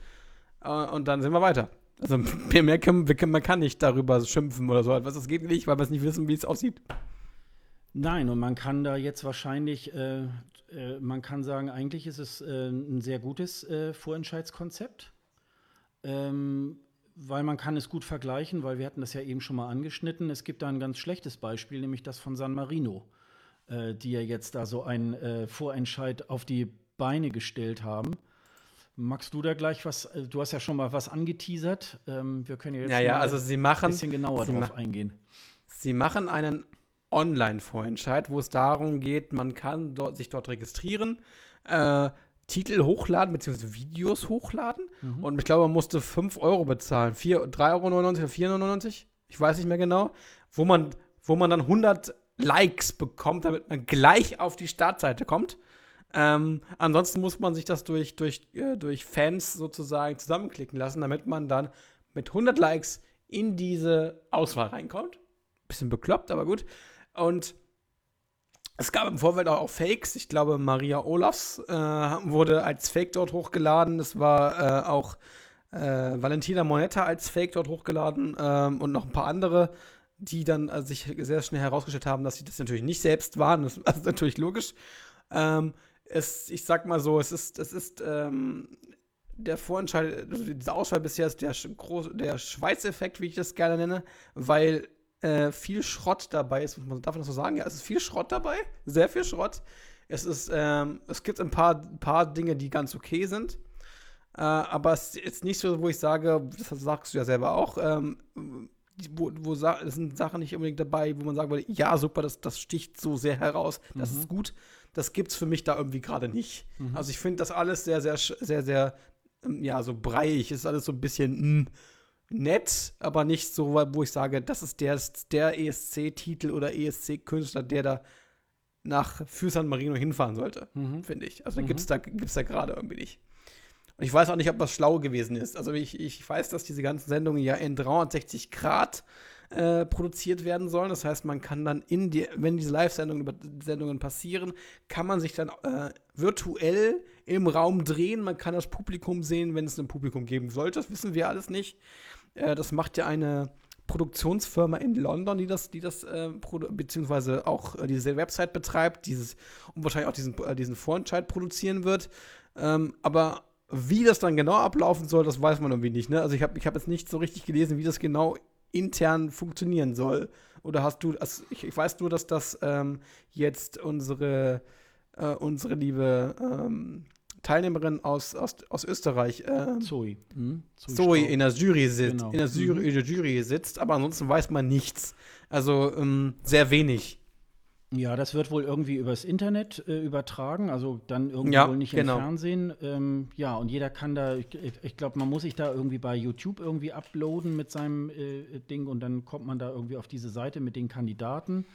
Äh, und dann sind wir weiter. Also mehr, können, wir können, man kann nicht darüber schimpfen oder so etwas. Das geht nicht, weil wir es nicht wissen, wie es aussieht. Nein, und man kann da jetzt wahrscheinlich, äh, äh, man kann sagen, eigentlich ist es äh, ein sehr gutes äh, Vorentscheidskonzept, ähm, weil man kann es gut vergleichen, weil wir hatten das ja eben schon mal angeschnitten. Es gibt da ein ganz schlechtes Beispiel, nämlich das von San Marino, äh, die ja jetzt da so einen äh, Vorentscheid auf die Beine gestellt haben. Magst du da gleich was, äh, du hast ja schon mal was angeteasert, ähm, wir können ja jetzt Ja, also sie ein machen, bisschen genauer drauf eingehen. sie machen einen Online-Vorentscheid, wo es darum geht, man kann dort, sich dort registrieren, äh, Titel hochladen, beziehungsweise Videos hochladen. Und ich glaube, man musste 5 Euro bezahlen. 4, 3,99 Euro oder 4,99 Euro? Ich weiß nicht mehr genau. Wo man, wo man dann 100 Likes bekommt, damit man gleich auf die Startseite kommt. Ähm, ansonsten muss man sich das durch, durch, äh, durch Fans sozusagen zusammenklicken lassen, damit man dann mit 100 Likes in diese Auswahl reinkommt. Bisschen bekloppt, aber gut. Und es gab im Vorfeld auch, Fakes. Ich glaube, Maria Olafs äh, wurde als Fake dort hochgeladen. Es war äh, auch äh, Valentina Monetta als Fake dort hochgeladen ähm, und noch ein paar andere, die dann äh, sich sehr schnell herausgestellt haben, dass sie das natürlich nicht selbst waren. Das, ist natürlich logisch. Ähm, es, ich sag mal so, es ist, es ist ähm, der Vorentscheid, also diese Auswahl bisher ist der, groß, der Schweiz-Effekt, wie ich das gerne nenne, weil äh, viel Schrott dabei ist, muss man darf man das so sagen? Ja, es ist viel Schrott dabei, sehr viel Schrott. Es ist, ähm, es gibt ein paar, paar Dinge, die ganz okay sind. Äh, aber es ist jetzt nicht so, wo ich sage, das sagst du ja selber auch, ähm, wo, wo es sind Sachen nicht unbedingt dabei, wo man sagen würde, ja, super, das, das sticht so sehr heraus, das ist gut. Das gibt's für mich da irgendwie gerade nicht. Also ich finde das alles sehr, sehr, sehr, sehr, ähm, ja, so breiig. Es ist alles so ein bisschen mm, nett, aber nicht so, wo ich sage, das ist der, der ESC-Titel oder ESC-Künstler, der da nach für San Marino hinfahren sollte, finde ich. Also Mhm. gibt's da, gibt's da gerade irgendwie nicht. Und ich weiß auch nicht, ob das schlau gewesen ist. Also ich, ich weiß, dass diese ganzen Sendungen ja in 360 Grad äh, produziert werden sollen. Das heißt, man kann dann in die, wenn diese Live-Sendungen passieren, kann man sich dann äh, virtuell im Raum drehen. Man kann das Publikum sehen, wenn es ein Publikum geben sollte. Das wissen wir alles nicht. Äh, das macht ja eine Produktionsfirma in London, die das, die das äh, beziehungsweise auch äh, diese Website betreibt, dieses und wahrscheinlich auch diesen, äh, diesen Vorentscheid produzieren wird. Ähm, aber wie das dann genau ablaufen soll, das weiß man irgendwie nicht. Ne? Also ich habe ich hab jetzt nicht so richtig gelesen, wie das genau intern funktionieren soll. Oder hast du, also ich, ich weiß nur, dass das ähm, jetzt unsere, äh, unsere liebe ähm, Teilnehmerin aus, aus, aus Österreich, äh, Zoe. Hm? Zoe Staub. in der Jury sitzt, Genau. in, der Jury, in der Jury sitzt, aber ansonsten weiß man nichts. Also ähm, sehr wenig. Ja, das wird wohl irgendwie übers Internet äh, übertragen, also dann irgendwie Ja, wohl nicht genau. im Fernsehen. Ähm, ja, und jeder kann da, ich, ich glaube, man muss sich da irgendwie bei YouTube irgendwie uploaden mit seinem äh, Ding und dann kommt man da irgendwie auf diese Seite mit den Kandidaten.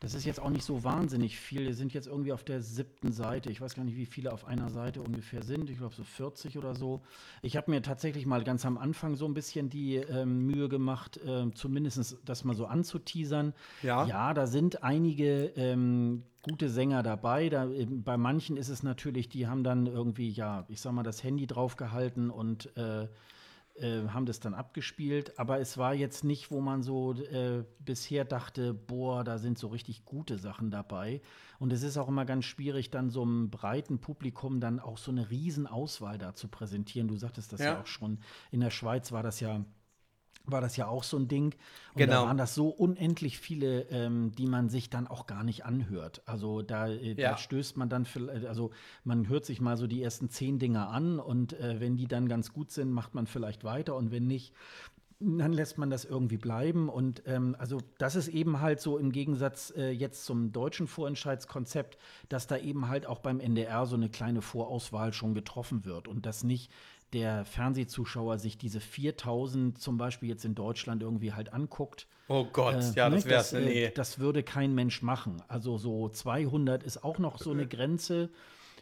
Das ist jetzt auch nicht so wahnsinnig viel. Wir sind jetzt irgendwie auf der siebten Seite. Ich weiß gar nicht, wie viele auf einer Seite ungefähr sind. Ich glaube so 40 oder so. Ich habe mir tatsächlich mal ganz am Anfang so ein bisschen die ähm, Mühe gemacht, ähm, zumindest das mal so anzuteasern. Ja. Ja, da sind einige ähm, gute Sänger dabei. Da, ähm, bei manchen ist es natürlich, die haben dann irgendwie, ja, ich sag mal, das Handy draufgehalten und äh, äh, haben das dann abgespielt. Aber es war jetzt nicht, wo man so äh, bisher dachte, boah, da sind so richtig gute Sachen dabei. Und es ist auch immer ganz schwierig, dann so einem breiten Publikum dann auch so eine Riesenauswahl da zu präsentieren. Du sagtest das ja, Ja. auch schon. In der Schweiz war das ja war das ja auch so ein Ding. Und Genau. da waren das so unendlich viele, ähm, die man sich dann auch gar nicht anhört. Also da, äh, da Ja. stößt man dann, vielleicht- also man hört sich mal so die ersten zehn Dinger an und äh, wenn die dann ganz gut sind, macht man vielleicht weiter und wenn nicht, dann lässt man das irgendwie bleiben. Und ähm, also das ist eben halt so im Gegensatz äh, jetzt zum deutschen Vorentscheidskonzept, dass da eben halt auch beim NDR so eine kleine Vorauswahl schon getroffen wird und dass nicht der Fernsehzuschauer sich diese 4000 zum Beispiel jetzt in Deutschland irgendwie halt anguckt. Oh Gott, Äh, ja, ne, das wär's. Das, nee. äh, das würde kein Mensch machen. Also so 200 ist auch noch so eine Grenze.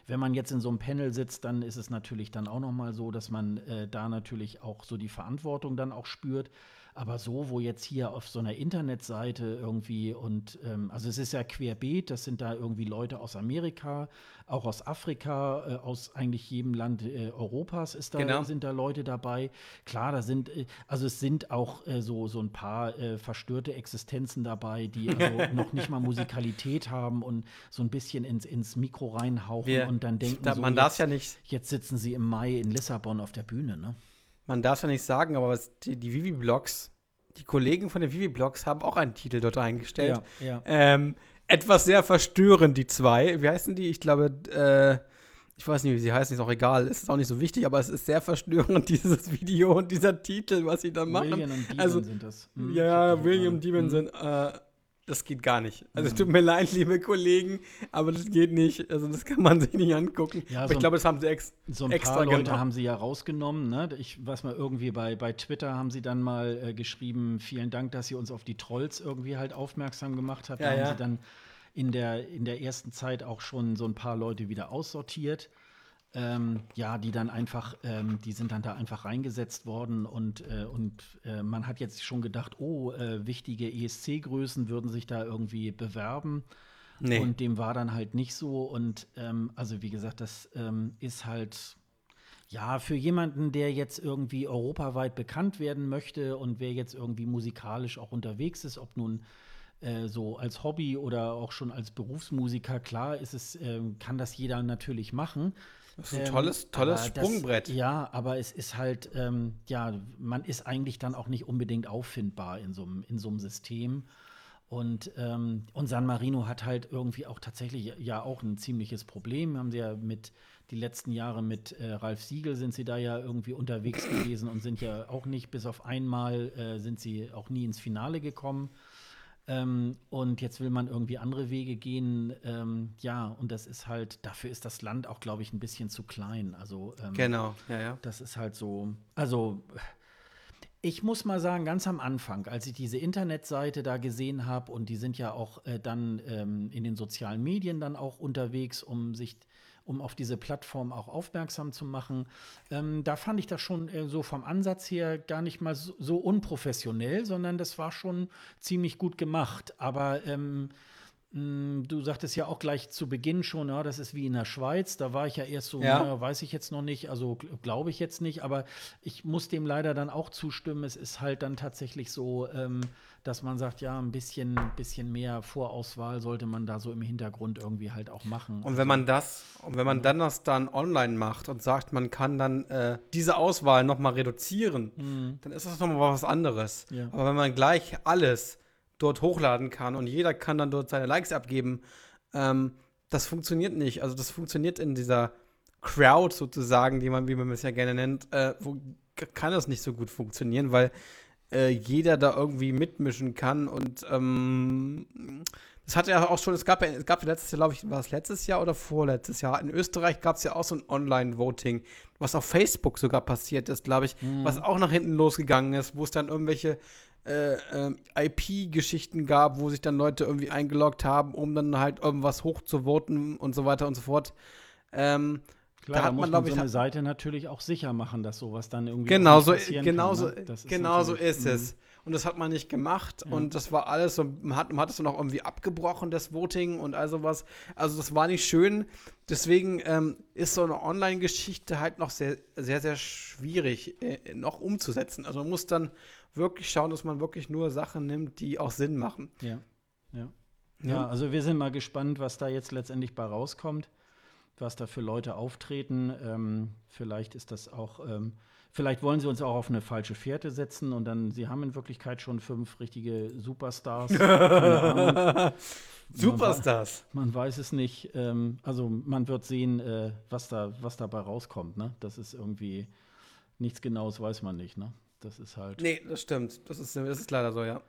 Wenn man jetzt in so einem Panel sitzt, dann ist es natürlich dann auch noch mal so, dass man äh, da natürlich auch so die Verantwortung dann auch spürt. Aber so, wo jetzt hier auf so einer Internetseite irgendwie und ähm, also es ist ja querbeet, das sind da irgendwie Leute aus Amerika, auch aus Afrika, äh, aus eigentlich jedem Land äh, Europas ist da, Genau. sind da Leute dabei. Klar, da sind, äh, also es sind auch äh, so, so ein paar äh, verstörte Existenzen dabei, die also noch nicht mal Musikalität haben und so ein bisschen ins, ins Mikro reinhauchen Wir- und dann denken, da, so, man darf jetzt, ja nicht, jetzt sitzen sie im Mai in Lissabon auf der Bühne, ne? Man darf ja nicht sagen, aber was, die, die Vivi-Blogs, die Kollegen von den Vivi-Blogs haben auch einen Titel dort eingestellt. ja. Ähm, etwas sehr verstörend, die zwei. Wie heißen die? Ich glaube, äh, ich weiß nicht, wie sie heißen, ist auch egal. Es ist auch nicht so wichtig, aber es ist sehr verstörend, dieses Video und dieser Titel, was sie da machen. William und Demon Also, sind das. Hm, Ja, William gerade. Demon Hm. sind, äh, das geht gar nicht. Also, es tut mir leid, liebe Kollegen, aber das geht nicht. Also, das kann man sich nicht angucken. Ja, aber so ich glaube, das haben sie ex So ein extra paar Leute haben sie ja rausgenommen. Ne? Ich weiß mal, irgendwie bei, bei Twitter haben sie dann mal äh, geschrieben, vielen Dank, dass ihr uns auf die Trolls irgendwie halt aufmerksam gemacht habt. Ja, da haben ja. sie dann in der, in der ersten Zeit auch schon so ein paar Leute wieder aussortiert. Ähm, ja, die dann einfach, ähm, die sind dann da einfach reingesetzt worden und, äh, und äh, man hat jetzt schon gedacht, oh, äh, wichtige ESC-Größen würden sich da irgendwie bewerben. Nee. Und dem war dann halt nicht so. Und ähm, also wie gesagt, das ähm, ist halt, ja, für jemanden, der jetzt irgendwie europaweit bekannt werden möchte und wer jetzt irgendwie musikalisch auch unterwegs ist, ob nun äh, so als Hobby oder auch schon als Berufsmusiker, klar ist es, ähm, kann das jeder natürlich machen. Das ist ein Ähm, tolles, tolles Sprungbrett. Das, ja, aber es ist halt, ähm, ja, man ist eigentlich dann auch nicht unbedingt auffindbar in so einem in so einem System. Und, ähm, und San Marino hat halt irgendwie auch tatsächlich ja auch ein ziemliches Problem. Haben sie ja mit die letzten Jahre mit äh, Ralf Siegel sind sie da ja irgendwie unterwegs gewesen und sind ja auch nicht, bis auf einmal äh, sind sie auch nie ins Finale gekommen. Ähm, und jetzt will man irgendwie andere Wege gehen. Ähm, ja, und das ist halt, dafür ist das Land auch, glaube ich, ein bisschen zu klein. Also ähm, Genau, ja, ja. das ist halt so. Also, ich muss mal sagen, ganz am Anfang, als ich diese Internetseite da gesehen habe, und die sind ja auch äh, dann ähm, in den sozialen Medien dann auch unterwegs, um sich um auf diese Plattform auch aufmerksam zu machen. Ähm, da fand ich das schon äh, so vom Ansatz her gar nicht mal so, unprofessionell, sondern das war schon ziemlich gut gemacht. Aber ähm, du sagtest ja auch gleich zu Beginn schon, ja, das ist wie in der Schweiz. Da war ich ja erst so, Ja. na, weiß ich jetzt noch nicht, also gl- glaube ich jetzt nicht, aber ich muss dem leider dann auch zustimmen. Es ist halt dann tatsächlich so, ähm, dass man sagt, ja, ein bisschen, bisschen mehr Vorauswahl sollte man da so im Hintergrund irgendwie halt auch machen. Und wenn man das, und wenn man dann das dann online macht und sagt, man kann dann äh, diese Auswahl nochmal reduzieren, dann ist das nochmal was anderes. Ja. Aber wenn man gleich alles dort hochladen kann und jeder kann dann dort seine Likes abgeben, ähm, das funktioniert nicht. Also das funktioniert in dieser Crowd sozusagen, die man, wie man es ja gerne nennt, äh, wo kann das nicht so gut funktionieren, weil äh, jeder da irgendwie mitmischen kann und ähm, Es hatte ja auch schon, es gab ja, es gab letztes Jahr, glaube ich, war es letztes Jahr oder vorletztes Jahr? In Österreich gab es ja auch so ein Online-Voting, was auf Facebook sogar passiert ist, glaube ich, Mhm. was auch nach hinten losgegangen ist, wo es dann irgendwelche äh, ähm, IP-Geschichten gab, wo sich dann Leute irgendwie eingeloggt haben, um dann halt irgendwas hochzuvoten und so weiter und so fort. Ähm, Klar, da hat muss man, man, glaub ich, so eine Seite natürlich auch sicher machen, dass sowas dann irgendwie Genau so, passieren genau kann, so, ne? Das ist genau so ist es. Und das hat man nicht gemacht Ja. und das war alles so, man hat, man hat es dann auch irgendwie abgebrochen, das Voting und all sowas. Also das war nicht schön. Deswegen ähm, ist so eine Online-Geschichte halt noch sehr, sehr, sehr schwierig äh, noch umzusetzen. Also man muss dann wirklich schauen, dass man wirklich nur Sachen nimmt, die auch Sinn machen. Ja. Ja. Ja. ja, also wir sind mal gespannt, was da jetzt letztendlich bei rauskommt, was da für Leute auftreten. Ähm, vielleicht ist das auch, ähm, vielleicht wollen sie uns auch auf eine falsche Fährte setzen und dann, sie haben in Wirklichkeit schon fünf richtige Superstars. Superstars. Man weiß es nicht. Ähm, also man wird sehen, äh, was, da, was dabei rauskommt. Ne? Das ist irgendwie nichts Genaues, weiß man nicht. Ne? Das ist halt. Nee, das stimmt. Das ist, das ist leider so, ja.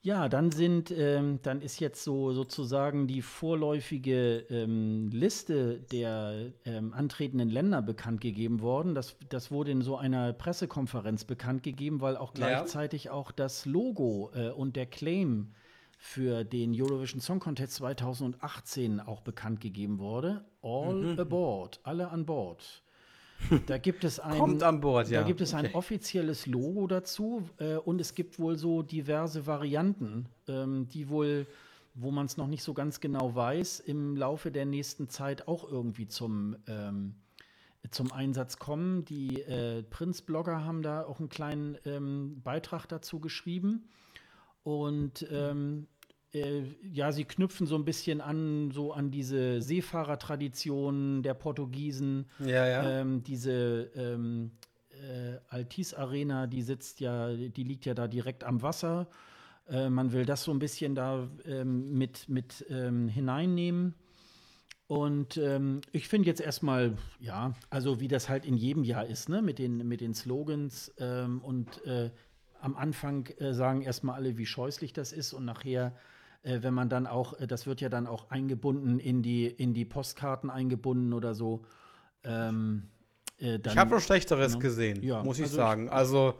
Ja, dann sind, ähm, dann ist jetzt so sozusagen die vorläufige ähm, Liste der ähm, antretenden Länder bekannt gegeben worden. Das, das wurde in so einer Pressekonferenz bekannt gegeben, weil auch Ja. gleichzeitig auch das Logo äh, und der Claim für den Eurovision Song Contest 2018 auch bekannt gegeben wurde. All Mhm. aboard, alle an Bord. Da gibt es ein, Kommt an Bord, ja. da gibt es ein Okay. offizielles Logo dazu äh, und es gibt wohl so diverse Varianten, ähm, die wohl, wo man es noch nicht so ganz genau weiß, im Laufe der nächsten Zeit auch irgendwie zum, ähm, zum Einsatz kommen. Die äh, Prinz-Blogger haben da auch einen kleinen ähm, Beitrag dazu geschrieben. Und ähm, äh, ja, sie knüpfen so ein bisschen an, so an diese Seefahrertradition der Portugiesen. Ja, ja. Ähm, diese ähm, äh, Altis Arena, die sitzt ja, die liegt ja da direkt am Wasser. Äh, man will das so ein bisschen da ähm, mit, mit ähm, hineinnehmen. Und ähm, ich finde jetzt erstmal, ja, also wie das halt in jedem Jahr ist, ne, mit den, mit den Slogans ähm, und äh, am Anfang äh, sagen erstmal alle, wie scheußlich das ist und nachher, äh, wenn man dann auch, äh, das wird ja dann auch eingebunden in die, in die Postkarten eingebunden oder so. Ähm, äh, dann, Ich habe schon Schlechteres Ja. gesehen, Ja, muss ich also ich- sagen. also,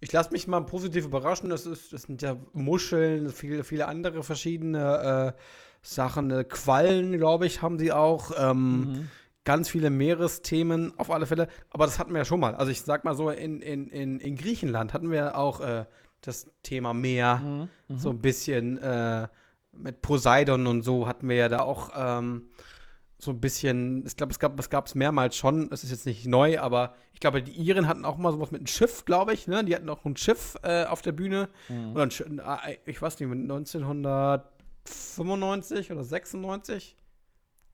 ich lasse mich mal positiv überraschen. Das, ist, das sind ja Muscheln, viele, viele andere verschiedene äh, Sachen. Äh, Quallen, glaube ich, haben sie auch. Ähm, Mhm. Ganz viele Meeresthemen auf alle Fälle. Aber das hatten wir ja schon mal. Also, ich sag mal so, in, in, in, in Griechenland hatten wir auch äh, das Thema Meer. Mhm. So ein bisschen äh, mit Poseidon und so hatten wir ja da auch ähm, so ein bisschen, ich glaube, es gab es gab's mehrmals schon, es ist jetzt nicht neu, aber ich glaube, die Iren hatten auch mal sowas mit einem Schiff, glaube ich, ne? Die hatten auch ein Schiff äh, auf der Bühne. Mhm. Oder ein, Sch- äh, ich weiß nicht, mit 1995 oder 96?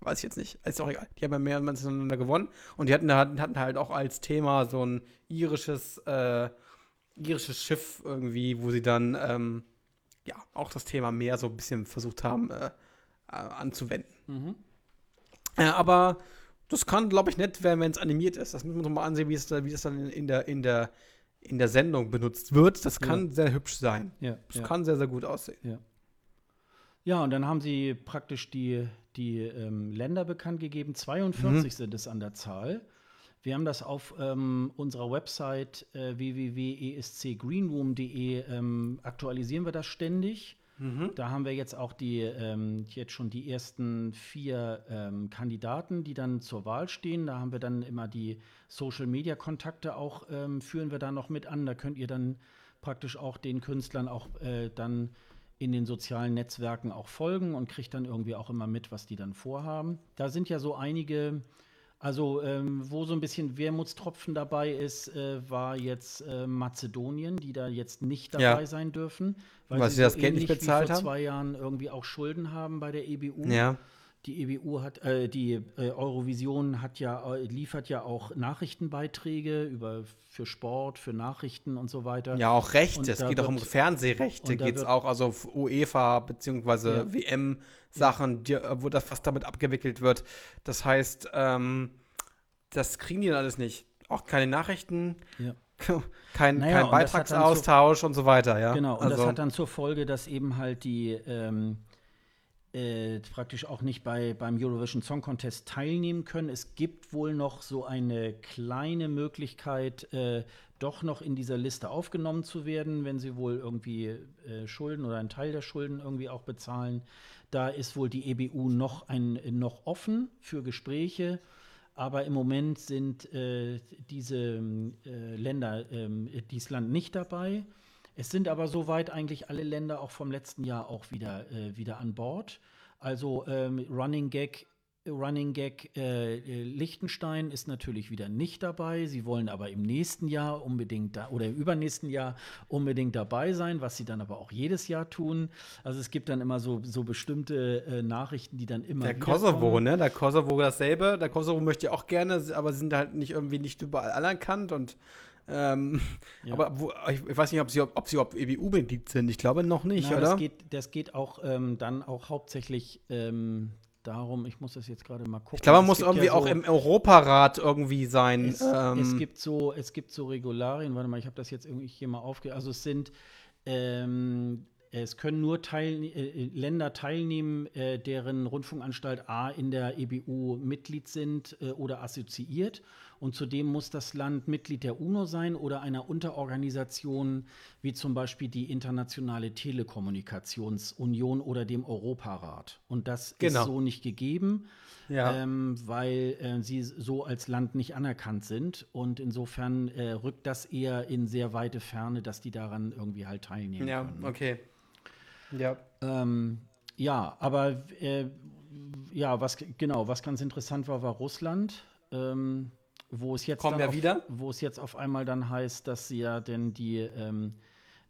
Weiß ich jetzt nicht. Ist auch egal. Die haben ja mehr miteinander gewonnen. Und die hatten, da- hatten halt auch als Thema so ein irisches, äh, irisches Schiff irgendwie, wo sie dann ähm, ja auch das Thema Meer so ein bisschen versucht haben äh, äh, anzuwenden. Mhm. Äh, aber das kann, glaube ich, nett werden, wenn es animiert ist. Das müssen wir uns mal ansehen, wie es, da, wie das dann in der, in, der, in der Sendung benutzt wird. Das kann sehr hübsch sein. Ja, Das ja. kann sehr, sehr gut aussehen. Ja, und dann haben sie praktisch die, die ähm, Länder bekannt gegeben. 42 sind es an der Zahl. Wir haben das auf ähm, unserer Website äh, www.escgreenroom.de ähm, aktualisieren wir das ständig. Da haben wir jetzt auch die ähm, jetzt schon die ersten vier ähm, Kandidaten, die dann zur Wahl stehen. Da haben wir dann immer die Social Media Kontakte auch ähm, führen wir da noch mit an. Da könnt ihr dann praktisch auch den Künstlern auch äh, dann in den sozialen Netzwerken auch folgen und kriegt dann irgendwie auch immer mit, was die dann vorhaben. Da sind ja so einige, also ähm, wo so ein bisschen Wermutstropfen dabei ist, äh, war jetzt äh, Mazedonien, die da jetzt nicht dabei Ja. sein dürfen, weil, Weil sie das Geld nicht bezahlt wie vor haben? zwei Jahren irgendwie auch Schulden haben bei der EBU. Ja. Die EBU hat, äh, die äh, Eurovision hat ja, äh, liefert ja auch Nachrichtenbeiträge über für Sport, für Nachrichten und so weiter. Ja, auch Rechte. Und Es geht auch um wird- Fernsehrechte, und geht es wird- auch, also UEFA bzw. Ja. WM-Sachen, die- wo das fast damit abgewickelt wird. Das heißt, ähm, das kriegen die dann alles nicht. Auch keine Nachrichten, Ja. kein, Naja, kein und das hat dann Beitragsaustausch und so weiter, ja. Genau, und also, das hat dann zur Folge, dass eben halt die, ähm, äh, praktisch auch nicht bei, beim Eurovision Song Contest teilnehmen können. Es gibt wohl noch so eine kleine Möglichkeit, äh, doch noch in dieser Liste aufgenommen zu werden, wenn sie wohl irgendwie äh, Schulden oder einen Teil der Schulden irgendwie auch bezahlen. Da ist wohl die EBU noch, ein, noch offen für Gespräche. Aber im Moment sind äh, diese äh, Länder, ähm, dieses Land nicht dabei. Es sind aber soweit eigentlich alle Länder auch vom letzten Jahr auch wieder, äh, wieder an Bord. Also ähm, Running Gag Running Gag äh, Liechtenstein ist natürlich wieder nicht dabei. Sie wollen aber im nächsten Jahr unbedingt da oder im übernächsten Jahr unbedingt dabei sein, was sie dann aber auch jedes Jahr tun. Also es gibt dann immer so, so bestimmte äh, Nachrichten, die dann immer. Der Kosovo, kommen. ne? Der Kosovo dasselbe. Der Kosovo möchte auch gerne, aber sind halt nicht irgendwie nicht überall anerkannt und ähm, ja. Aber wo, ich, ich, weiß nicht, ob sie, ob sie ob EBU-Mitglied sind. Ich glaube noch nicht, Na, oder? Das geht, das geht auch ähm, dann auch hauptsächlich ähm, darum, ich muss das jetzt gerade mal gucken. Ich glaube, man muss irgendwie ja so, auch im Europarat irgendwie sein. Es, ähm. es, gibt so, es gibt so Regularien, warte mal, ich habe das jetzt irgendwie hier mal aufge... Also es sind ähm, es können nur Teil, äh, Länder teilnehmen, äh, deren Rundfunkanstalt A in der EBU Mitglied sind äh, oder assoziiert. Und zudem muss das Land Mitglied der UNO sein oder einer Unterorganisation wie zum Beispiel die Internationale Telekommunikationsunion oder dem Europarat. Und das genau. ist so nicht gegeben. Ja. Ähm, weil äh, sie so als Land nicht anerkannt sind. Und insofern äh, rückt das eher in sehr weite Ferne, dass die daran irgendwie halt teilnehmen ja, können. Ja, okay. Ja. Ähm, ja, aber äh, ja, was genau, was ganz interessant war, war Russland. Ähm, wo es jetzt Kommen wir auf, wieder? wo es jetzt auf einmal dann heißt, dass sie ja denn die ähm,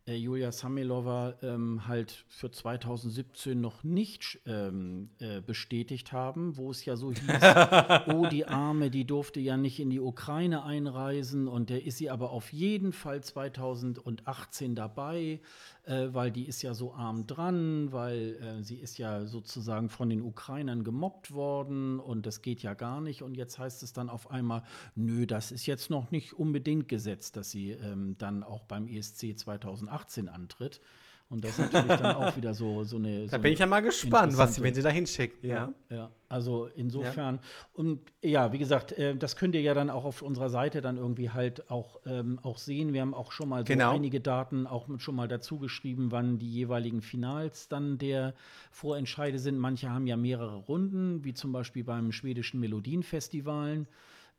äh, Julia Samilova ähm, halt für 2017 noch nicht ähm, äh, bestätigt haben, wo es ja so hieß, oh, die Arme, die durfte ja nicht in die Ukraine einreisen und der ist sie aber auf jeden Fall 2018 dabei, äh, weil die ist ja so arm dran, weil äh, sie ist ja sozusagen von den Ukrainern gemobbt worden und das geht ja gar nicht und jetzt heißt es dann auf einmal, nö, das ist jetzt noch nicht unbedingt gesetzt, dass sie ähm, dann auch beim ESC 2018 18 antritt. Und das ist natürlich dann auch wieder so, so eine. So da bin ich ja mal gespannt, was, wenn sie da hinschicken. Ja. ja, also insofern. Ja. Und ja, wie gesagt, äh, das könnt ihr ja dann auch auf unserer Seite dann irgendwie halt auch, ähm, auch sehen. Wir haben auch schon mal so genau. einige Daten auch schon mal dazu geschrieben, wann die jeweiligen Finals dann der Vorentscheide sind. Manche haben ja mehrere Runden, wie zum Beispiel beim schwedischen Melodienfestivalen.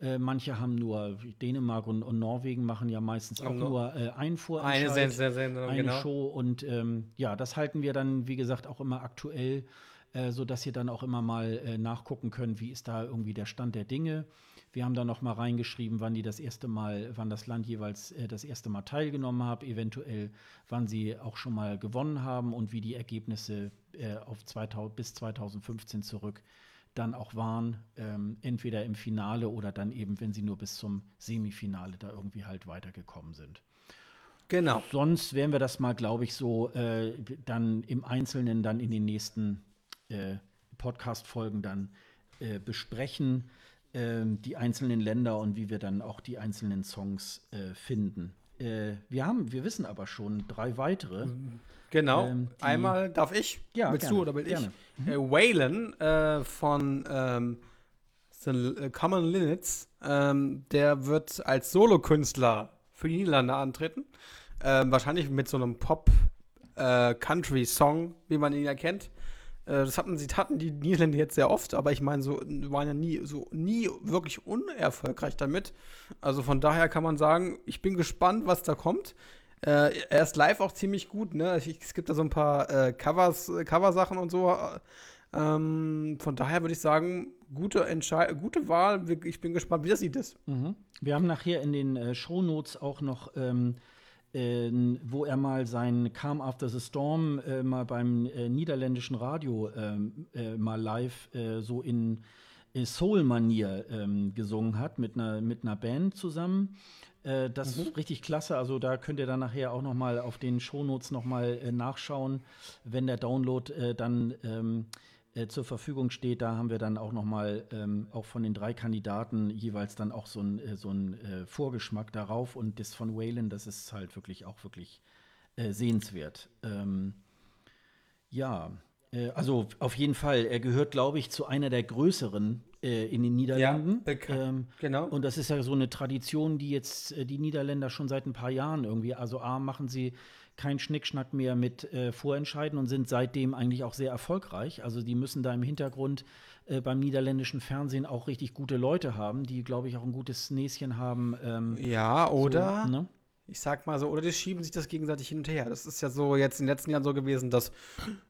Äh, manche haben nur, Dänemark und, und, Norwegen machen ja meistens auch nur äh, ein Vorentscheid, eine, Sendung, eine genau. Show. Und ähm, ja, das halten wir dann, wie gesagt, auch immer aktuell, äh, sodass ihr dann auch immer mal äh, nachgucken könnt, wie ist da irgendwie der Stand der Dinge. Wir haben da noch mal reingeschrieben, wann die das erste Mal, wann das Land jeweils äh, das erste Mal teilgenommen hat, eventuell wann sie auch schon mal gewonnen haben und wie die Ergebnisse äh, auf 2000, bis 2015 zurück dann auch waren, ähm, entweder im Finale oder dann eben, wenn sie nur bis zum Semifinale da irgendwie halt weitergekommen sind. Genau. Sonst werden wir das mal, glaube ich, so äh, dann im Einzelnen dann in den nächsten äh, Podcast-Folgen dann äh, besprechen, ähm, die einzelnen Länder und wie wir dann auch die einzelnen Songs äh, finden. Äh, wir haben, wir wissen aber schon drei weitere. Mhm Genau. Ähm, Einmal darf ich? Ja, Willst gerne, du oder will gerne. ich? Mhm. Äh, Waylon äh, von ähm, The äh, Common Linnets, ähm, der wird als Solokünstler für die Niederlande antreten. Ähm, wahrscheinlich mit so einem Pop-Country-Song, äh, wie man ihn erkennt. Äh, das hatten sie hatten die Niederländer jetzt sehr oft, aber ich meine, so waren ja nie so nie wirklich unerfolgreich damit. Also von daher kann man sagen, ich bin gespannt, was da kommt. Äh, er ist live auch ziemlich gut, ne? Es gibt da so ein paar äh, Covers, Coversachen und so. Ähm, von daher würde ich sagen, gute, Entschei gute Wahl. Ich bin gespannt, wie das sieht es. Mhm. Wir haben nachher in den äh, Shownotes auch noch, ähm, äh, wo er mal sein Calm After the Storm äh, mal beim äh, niederländischen Radio ähm, äh, mal live äh, so in Soul-Manier ähm, gesungen hat mit einer, mit einer Band zusammen. Äh, das mhm. ist richtig klasse. Also da könnt ihr dann nachher auch noch mal auf den Shownotes noch mal äh, nachschauen, wenn der Download äh, dann ähm, äh, zur Verfügung steht. Da haben wir dann auch noch mal ähm, auch von den drei Kandidaten jeweils dann auch so ein, äh, so ein äh, Vorgeschmack darauf. Und das von Wayland, das ist halt wirklich auch wirklich sehenswert. Ähm, ja, Äh, also auf jeden Fall. Er gehört, glaube ich, zu einer der größeren äh, in den Niederlanden. Ja, ähm, genau. Und das ist ja so eine Tradition, die jetzt äh, die Niederländer schon seit ein paar Jahren irgendwie. Also A machen sie keinen Schnickschnack mehr mit äh, Vorentscheiden und sind seitdem eigentlich auch sehr erfolgreich. Also die müssen da im Hintergrund äh, beim niederländischen Fernsehen auch richtig gute Leute haben, die, glaube ich, auch ein gutes Näschen haben. Ähm, ja, oder? So, ne? Ich sag mal so, oder die schieben sich das gegenseitig hin und her. Das ist ja so jetzt in den letzten Jahren so gewesen, dass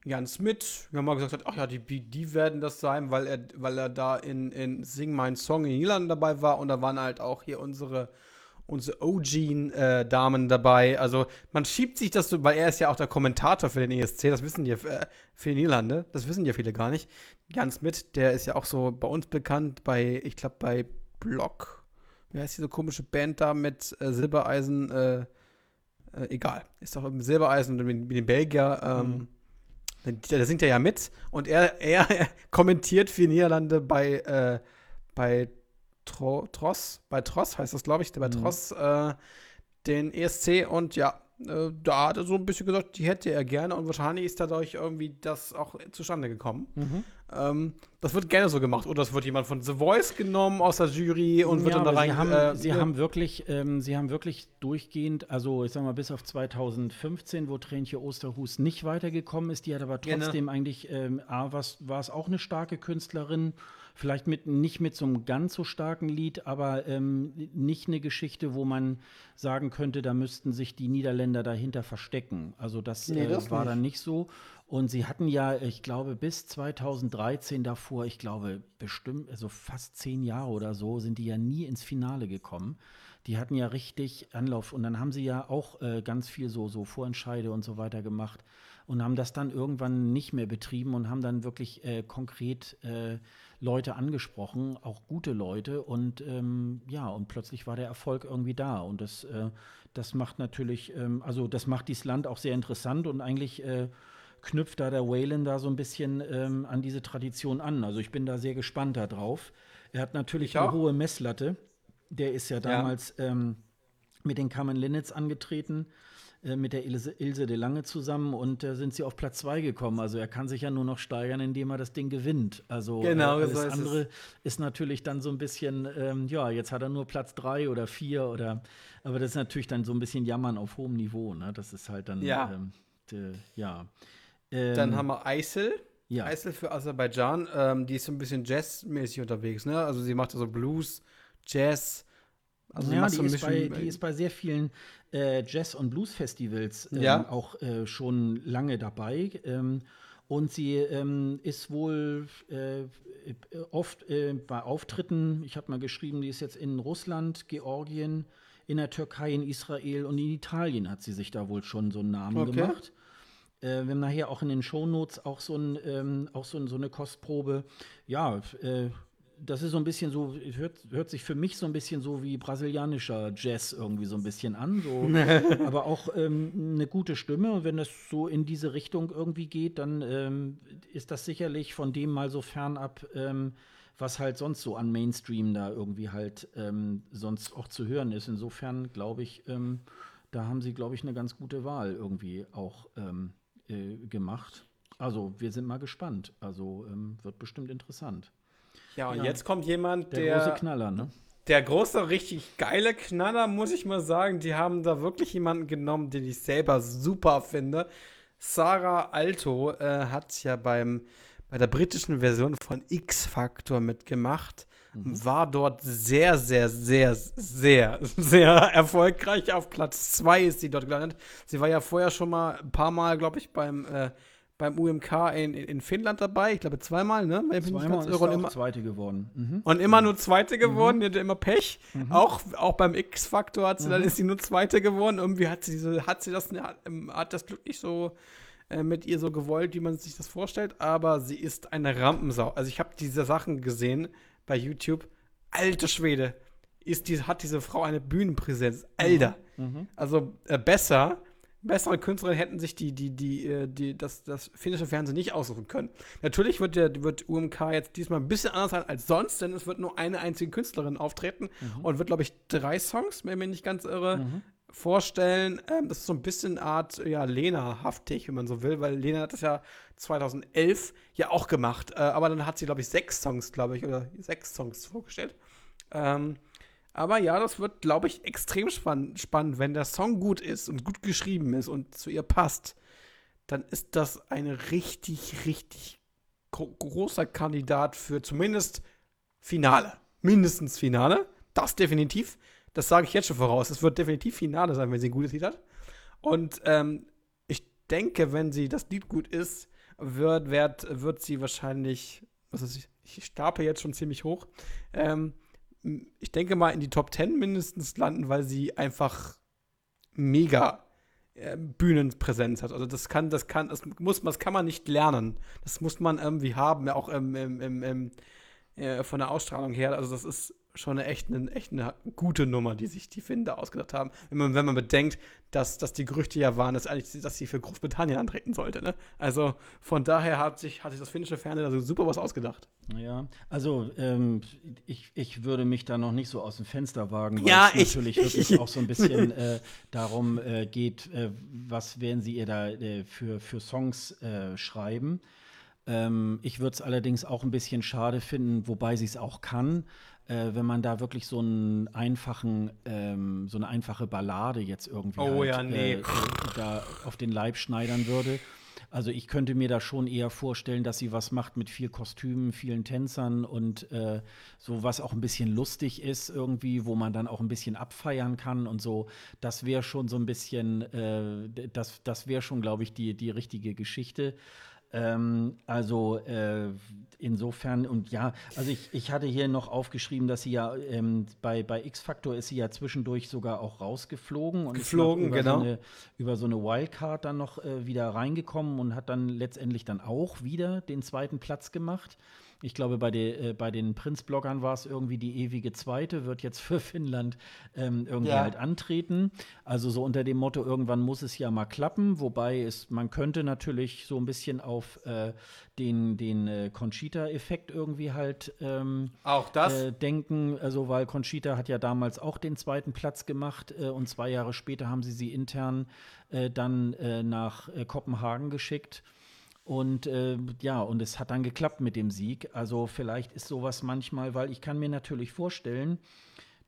Jan Smith, wir haben mal gesagt hat, ach ja, die, die werden das sein, weil er, weil er da in, in Sing My Song in Niederlanden dabei war und da waren halt auch hier unsere unsere OG-Damen äh, dabei. Also man schiebt sich das so, weil er ist ja auch der Kommentator für den ESC, das wissen ja äh, für die Niederlande, das wissen ja viele gar nicht. Ganz mit, der ist ja auch so bei uns bekannt, bei, ich glaube, bei Block. Wie heißt diese komische Band da mit äh, Silbereisen? Äh, äh, egal. Ist doch im Silbereisen mit, mit den Belgier. Ähm, mhm. Da singt er ja mit und er, er kommentiert für Niederlande bei, äh, bei Tro Tross, bei Tross heißt das, glaube ich, bei mhm. Tross, äh, den ESC und ja, äh, da hat er so ein bisschen gesagt, die hätte er gerne und wahrscheinlich ist dadurch irgendwie das auch zustande gekommen. Mhm. Ähm, das wird gerne so gemacht oder es wird jemand von The Voice genommen aus der Jury und wird ja, dann da rein. Sie haben, äh, sie haben wirklich, ähm, sie haben wirklich durchgehend, also ich sag mal bis auf 2015, wo Tränchen Osterhus nicht weitergekommen ist, die hat aber trotzdem ja, ne? eigentlich, ähm, A, war es auch eine starke Künstlerin Vielleicht mit, nicht mit so einem ganz so starken Lied, aber ähm, nicht eine Geschichte, wo man sagen könnte, da müssten sich die Niederländer dahinter verstecken. Also das, nee, das äh, war nicht. dann nicht so. Und sie hatten ja, ich glaube, bis 2013 davor, ich glaube, bestimmt, also fast zehn Jahre oder so, sind die ja nie ins Finale gekommen. Die hatten ja richtig Anlauf und dann haben sie ja auch äh, ganz viel so, so Vorentscheide und so weiter gemacht und haben das dann irgendwann nicht mehr betrieben und haben dann wirklich äh, konkret äh, Leute angesprochen, auch gute Leute und ähm, ja, und plötzlich war der Erfolg irgendwie da und das, äh, das macht natürlich, ähm, also das macht dieses Land auch sehr interessant und eigentlich äh, knüpft da der Whalen da so ein bisschen ähm, an diese Tradition an. Also ich bin da sehr gespannt darauf. Er hat natürlich eine hohe Messlatte. Der ist ja damals ja. Ähm, mit den Common Linnets angetreten. Äh, mit der Ilse, Ilse de Lange zusammen und da äh, sind sie auf Platz 2 gekommen. Also er kann sich ja nur noch steigern, indem er das Ding gewinnt. Also genau, äh, das so andere ist, ist, natürlich dann so ein bisschen, ähm, ja, jetzt hat er nur Platz 3 oder 4 oder, aber das ist natürlich dann so ein bisschen Jammern auf hohem Niveau. Ne? Das ist halt dann, ja. Ähm, de, ja. Ähm, dann haben wir Eisel. Ja. Eisel für Aserbaidschan, ähm, die ist so ein bisschen jazzmäßig unterwegs, ne? Also sie macht so Blues, Jazz, also ja, die, ist bei, die ist bei sehr vielen äh, Jazz- und Blues-Festivals ähm, ja. auch äh, schon lange dabei. Ähm, und sie ähm, ist wohl äh, oft äh, bei Auftritten, ich habe mal geschrieben, die ist jetzt in Russland, Georgien, in der Türkei, in Israel und in Italien hat sie sich da wohl schon so einen Namen okay. gemacht. Äh, wir haben nachher auch in den Shownotes auch so, ein, ähm, auch so, so eine Kostprobe. Ja, äh, das ist so ein bisschen so, hört, hört sich für mich so ein bisschen so wie brasilianischer Jazz irgendwie so ein bisschen an. So, aber auch ähm, eine gute Stimme. Und wenn das so in diese Richtung irgendwie geht, dann ähm, ist das sicherlich von dem mal so fernab, ähm, was halt sonst so an Mainstream da irgendwie halt ähm, sonst auch zu hören ist. Insofern glaube ich, ähm, da haben sie, glaube ich, eine ganz gute Wahl irgendwie auch ähm, äh, gemacht. Also wir sind mal gespannt. Also wird bestimmt interessant. Ja, und ja. jetzt kommt jemand, der. Der große Knaller, ne? Der große, richtig geile Knaller, muss ich mal sagen. Die haben da wirklich jemanden genommen, den ich selber super finde. Sarah Alto äh, hat ja beim, bei der britischen Version von X-Factor mitgemacht. Mhm. War dort sehr, sehr, sehr, sehr, sehr erfolgreich. Auf Platz 2 ist sie dort gelandet. Sie war ja vorher schon mal ein paar Mal, glaube ich, beim äh, beim UMK in, in Finnland dabei. Ich glaube zweimal, ne? Zweimal ist auch immer, Zweite geworden. Mhm. Und immer nur Zweite geworden. Mhm. Die hatte immer Pech. Mhm. Auch, auch beim X-Faktor hat sie, dann mhm. ist sie nur Zweite geworden. Irgendwie hat sie, diese, hat sie das, hat das Glück nicht so äh, mit ihr so gewollt, wie man sich das vorstellt. Aber sie ist eine Rampensau. Also ich habe diese Sachen gesehen bei YouTube. Alte Schwede. Ist die, hat diese Frau eine Bühnenpräsenz. Alter. Mhm. Mhm. Also äh, besser bessere Künstlerin hätten sich die, die, die, äh, die, das, das finnische Fernsehen nicht aussuchen können. Natürlich wird, der, wird UMK jetzt diesmal ein bisschen anders sein als sonst, denn es wird nur eine einzige Künstlerin auftreten mhm. und wird, glaube ich, drei Songs, wenn ich mich nicht ganz irre, mhm. vorstellen. Ähm, das ist so ein bisschen Art, ja, Lena-haftig, wenn man so will, weil Lena hat das ja 2011 ja auch gemacht. Äh, aber dann hat sie, glaube ich, sechs Songs, glaube ich, oder sechs Songs vorgestellt. Ähm, aber ja, das wird, glaube ich, extrem spann spannend. Wenn der Song gut ist und gut geschrieben ist und zu ihr passt, dann ist das ein richtig, richtig großer Kandidat für zumindest Finale. Mindestens Finale. Das definitiv. Das sage ich jetzt schon voraus. Es wird definitiv Finale sein, wenn sie ein gutes Lied hat. Und ähm, ich denke, wenn sie das Lied gut ist, wird, wird, wird sie wahrscheinlich, was ist, ich, ich stapel jetzt schon ziemlich hoch. Ähm, ich denke mal in die Top 10 mindestens landen, weil sie einfach mega äh, Bühnenpräsenz hat. Also das kann, das kann, das muss, das kann man nicht lernen. Das muss man irgendwie haben, auch im, im, im, im äh, von der Ausstrahlung her. Also das ist schon eine echt, eine echt eine gute Nummer, die sich die Finnen da ausgedacht haben. Wenn man, wenn man bedenkt, dass, dass die Gerüchte ja waren, dass, eigentlich, dass sie für Großbritannien antreten sollte. Ne? Also von daher hat sich, hat sich das finnische Fernsehen also super was ausgedacht. Ja, also ähm, ich, ich würde mich da noch nicht so aus dem Fenster wagen, weil ja, es ich, natürlich ich, wirklich ich, auch so ein bisschen äh, darum äh, geht, äh, was werden sie ihr da äh, für, für Songs äh, schreiben. Ähm, ich würde es allerdings auch ein bisschen schade finden, wobei sie es auch kann, äh, wenn man da wirklich so einen einfachen, ähm, so eine einfache Ballade jetzt irgendwie oh, halt, ja, nee. äh, da auf den Leib schneidern würde. Also ich könnte mir da schon eher vorstellen, dass sie was macht mit viel Kostümen, vielen Tänzern und äh, so was auch ein bisschen lustig ist irgendwie, wo man dann auch ein bisschen abfeiern kann und so. Das wäre schon so ein bisschen, äh, das, das wäre schon, glaube ich, die, die richtige Geschichte. Ähm, also äh, insofern und ja, also ich, ich hatte hier noch aufgeschrieben, dass sie ja ähm, bei, bei X-Factor ist sie ja zwischendurch sogar auch rausgeflogen und Geflogen, über genau. So eine, über so eine Wildcard dann noch äh, wieder reingekommen und hat dann letztendlich dann auch wieder den zweiten Platz gemacht. Ich glaube, bei, de, äh, bei den Prinz-Bloggern war es irgendwie die ewige Zweite, wird jetzt für Finnland ähm, irgendwie ja. halt antreten. Also so unter dem Motto, irgendwann muss es ja mal klappen. Wobei es, man könnte natürlich so ein bisschen auf äh, den, den äh, Conchita-Effekt irgendwie halt ähm, auch das äh, denken. Also, weil Conchita hat ja damals auch den zweiten Platz gemacht äh, und zwei Jahre später haben sie sie intern äh, dann nach Kopenhagen geschickt. Und äh, ja, und es hat dann geklappt mit dem Sieg. Also vielleicht ist sowas manchmal, weil ich kann mir natürlich vorstellen,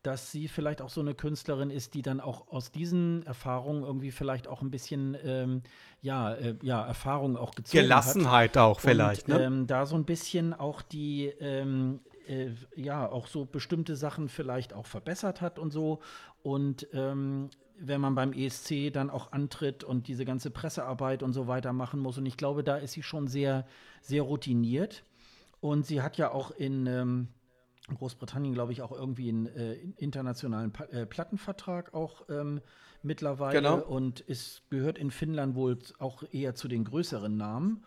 dass sie vielleicht auch so eine Künstlerin ist, die dann auch aus diesen Erfahrungen irgendwie vielleicht auch ein bisschen ähm, ja, äh, ja, Erfahrung auch gezogen Gelassenheit hat. auch vielleicht, und, ne? Ähm, da so ein bisschen auch die ähm, äh, ja, auch so bestimmte Sachen vielleicht auch verbessert hat und so. Und ähm, wenn man beim ESC dann auch antritt und diese ganze Pressearbeit und so weiter machen muss. Und ich glaube, da ist sie schon sehr, sehr routiniert. Und sie hat ja auch in ähm, Großbritannien, glaube ich, auch irgendwie einen äh, internationalen pa äh, Plattenvertrag auch ähm, mittlerweile genau. und es gehört in Finnland wohl auch eher zu den größeren Namen.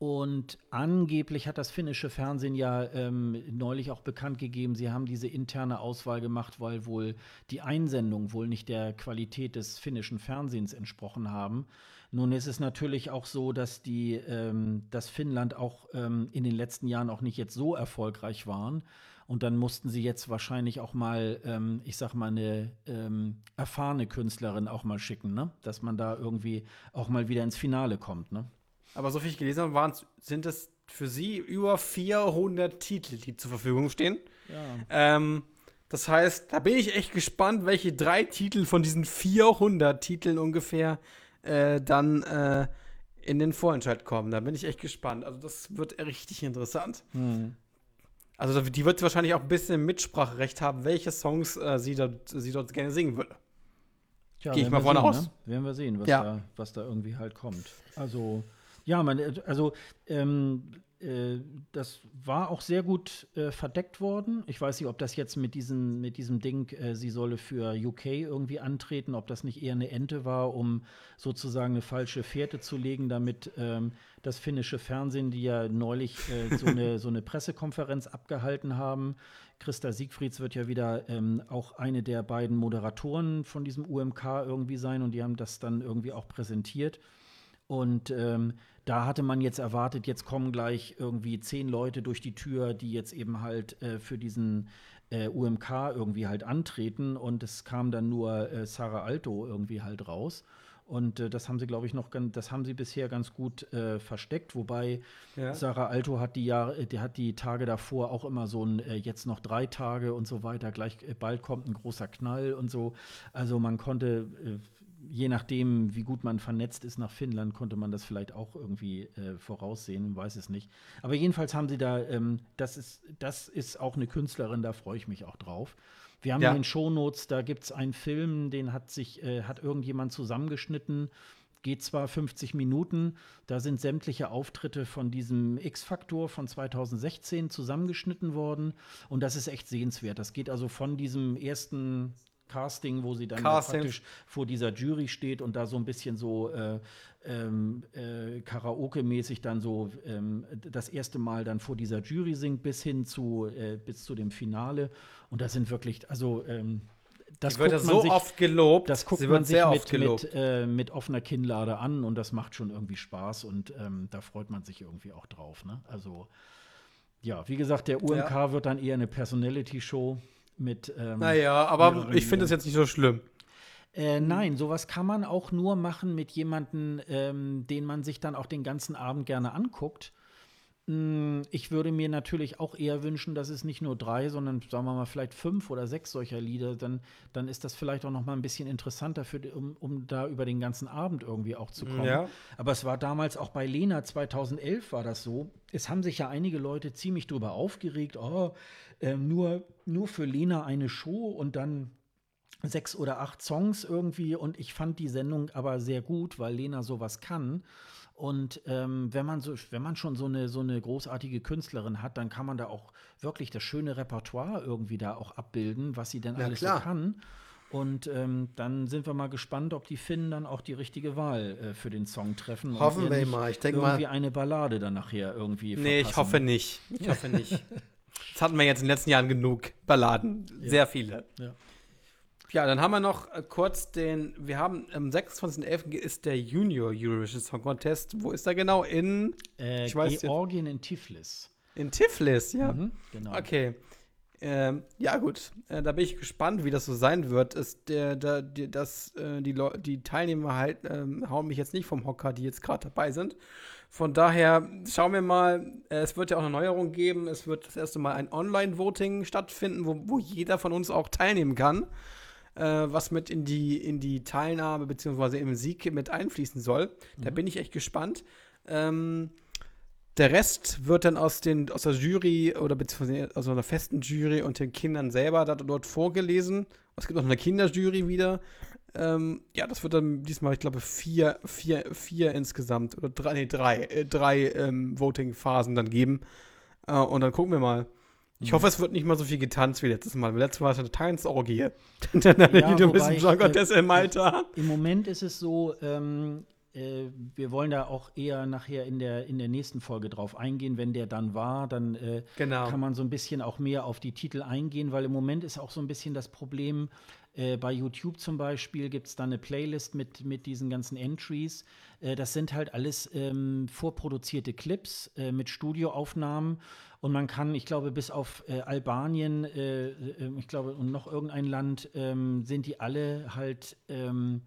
Und angeblich hat das finnische Fernsehen ja ähm, neulich auch bekannt gegeben, sie haben diese interne Auswahl gemacht, weil wohl die Einsendungen wohl nicht der Qualität des finnischen Fernsehens entsprochen haben. Nun ist es natürlich auch so, dass die, ähm, dass Finnland auch ähm, in den letzten Jahren auch nicht jetzt so erfolgreich waren. Und dann mussten sie jetzt wahrscheinlich auch mal, ähm, ich sag mal, eine ähm, erfahrene Künstlerin auch mal schicken, ne? Dass man da irgendwie auch mal wieder ins Finale kommt, ne? Aber so viel ich gelesen habe, waren, sind es für sie über 400 Titel, die zur Verfügung stehen. Ja. Ähm, das heißt, da bin ich echt gespannt, welche drei Titel von diesen 400 Titeln ungefähr äh, dann äh, in den Vorentscheid kommen. Da bin ich echt gespannt. Also das wird richtig interessant. Hm. Also die wird wahrscheinlich auch ein bisschen Mitspracherecht haben, welche Songs äh, sie, dort, sie dort gerne singen würde. Gehe ich mal vorne aus. Ne? Werden wir sehen, was, ja. da, was da irgendwie halt kommt. Also ja, man, äh, also ähm, äh, das war auch sehr gut äh, verdeckt worden. Ich weiß nicht, ob das jetzt mit, diesen, mit diesem Ding, äh, sie solle für UK irgendwie antreten, ob das nicht eher eine Ente war, um sozusagen eine falsche Fährte zu legen, damit ähm, das finnische Fernsehen, die ja neulich äh, so, eine, so eine Pressekonferenz abgehalten haben, Christa Siegfrieds wird ja wieder ähm, auch eine der beiden Moderatoren von diesem UMK irgendwie sein und die haben das dann irgendwie auch präsentiert. Und ähm, da hatte man jetzt erwartet, jetzt kommen gleich irgendwie zehn Leute durch die Tür, die jetzt eben halt äh, für diesen äh, UMK irgendwie halt antreten und es kam dann nur äh, Sarah Alto irgendwie halt raus. Und äh, das haben sie, glaube ich, noch ganz, das haben sie bisher ganz gut äh, versteckt. Wobei ja. Sarah Alto hat die Jahre, die hat die Tage davor auch immer so ein äh, jetzt noch drei Tage und so weiter. Gleich bald kommt ein großer Knall und so. Also man konnte je nachdem, wie gut man vernetzt ist nach Finnland, konnte man das vielleicht auch irgendwie äh, voraussehen, weiß es nicht. Aber jedenfalls haben sie da, ähm, das, ist, das ist auch eine Künstlerin, da freue ich mich auch drauf. Wir haben ja. in den Shownotes, da gibt es einen Film, den hat sich, äh, hat irgendjemand zusammengeschnitten, geht zwar 50 Minuten, da sind sämtliche Auftritte von diesem X-Faktor von 2016 zusammengeschnitten worden und das ist echt sehenswert. Das geht also von diesem ersten Casting, wo sie dann praktisch vor dieser Jury steht und da so ein bisschen so äh, ähm, äh, Karaoke-mäßig dann so ähm, das erste Mal dann vor dieser Jury singt, bis hin zu, äh, bis zu dem Finale. Und das sind wirklich, also ähm, das wird so sich, oft gelobt. Das guckt man sich mit, mit, äh, mit, offener Kinnlade an und das macht schon irgendwie Spaß und ähm, da freut man sich irgendwie auch drauf. Ne? Also ja, wie gesagt, der UMK ja. wird dann eher eine Personality-Show mit. Ähm, naja, aber ich finde es jetzt nicht so schlimm. Äh, nein, sowas kann man auch nur machen mit jemandem, ähm, den man sich dann auch den ganzen Abend gerne anguckt. Mm, ich würde mir natürlich auch eher wünschen, dass es nicht nur drei, sondern sagen wir mal vielleicht fünf oder sechs solcher Lieder, dann, dann ist das vielleicht auch noch mal ein bisschen interessanter, für, um, um da über den ganzen Abend irgendwie auch zu kommen. Ja. Aber es war damals auch bei Lena 2011 war das so. Es haben sich ja einige Leute ziemlich drüber aufgeregt, oh, äh, nur, nur für Lena eine Show und dann sechs oder acht Songs irgendwie. Und ich fand die Sendung aber sehr gut, weil Lena sowas kann. Und ähm, wenn man so, wenn man schon so eine so eine großartige Künstlerin hat, dann kann man da auch wirklich das schöne Repertoire irgendwie da auch abbilden, was sie denn ja, alles klar. so kann. Und ähm, dann sind wir mal gespannt, ob die Finnen dann auch die richtige Wahl äh, für den Song treffen. Hoffen wir mal. Ich denke mal. Irgendwie eine Ballade dann nachher irgendwie. Nee, verpassen. ich hoffe nicht. Ich hoffe nicht. Das hatten wir jetzt in den letzten Jahren genug Balladen. Ja. Sehr viele. Ja. Ja, dann haben wir noch äh, kurz den, wir haben am 26.11. ist der Junior Eurovision Song Contest. Wo ist er genau? In äh, ich weiß Georgien jetzt. in Tiflis. In Tiflis, ja. Mhm, genau. Okay. Ähm, ja, gut. Äh, da bin ich gespannt, wie das so sein wird. Ist der, der, der das, äh, die, die Teilnehmer halt ähm, hauen mich jetzt nicht vom Hocker, die jetzt gerade dabei sind. Von daher schauen wir mal, äh, es wird ja auch eine Neuerung geben. Es wird das erste Mal ein Online-Voting stattfinden, wo, wo jeder von uns auch teilnehmen kann, äh, was mit in die, in die Teilnahme bzw. im Sieg mit einfließen soll. Mhm. Da bin ich echt gespannt. Ähm, der Rest wird dann aus, den, aus der Jury oder beziehungsweise aus einer festen Jury und den Kindern selber dort vorgelesen. Es gibt auch eine Kinderjury wieder. Ähm, ja, das wird dann diesmal, ich glaube, vier, vier, vier insgesamt oder drei, nee, drei, äh, drei ähm, Voting-Phasen dann geben. Äh, und dann gucken wir mal. Ich mhm. hoffe, es wird nicht mal so viel getanzt wie letztes Mal. Letztes Mal war es eine Tanzorgie. dann ja, wobei, ich, äh, im Alter. Im Moment ist es so, ähm, äh, wir wollen da auch eher nachher in der, in der nächsten Folge drauf eingehen. Wenn der dann war, dann äh, genau. kann man so ein bisschen auch mehr auf die Titel eingehen, weil im Moment ist auch so ein bisschen das Problem, äh, bei YouTube zum Beispiel gibt es da eine Playlist mit, mit diesen ganzen Entries. Äh, das sind halt alles ähm, vorproduzierte Clips äh, mit Studioaufnahmen. Und man kann, ich glaube, bis auf äh, Albanien, äh, ich glaube, und noch irgendein Land, ähm, sind die alle halt. Ähm,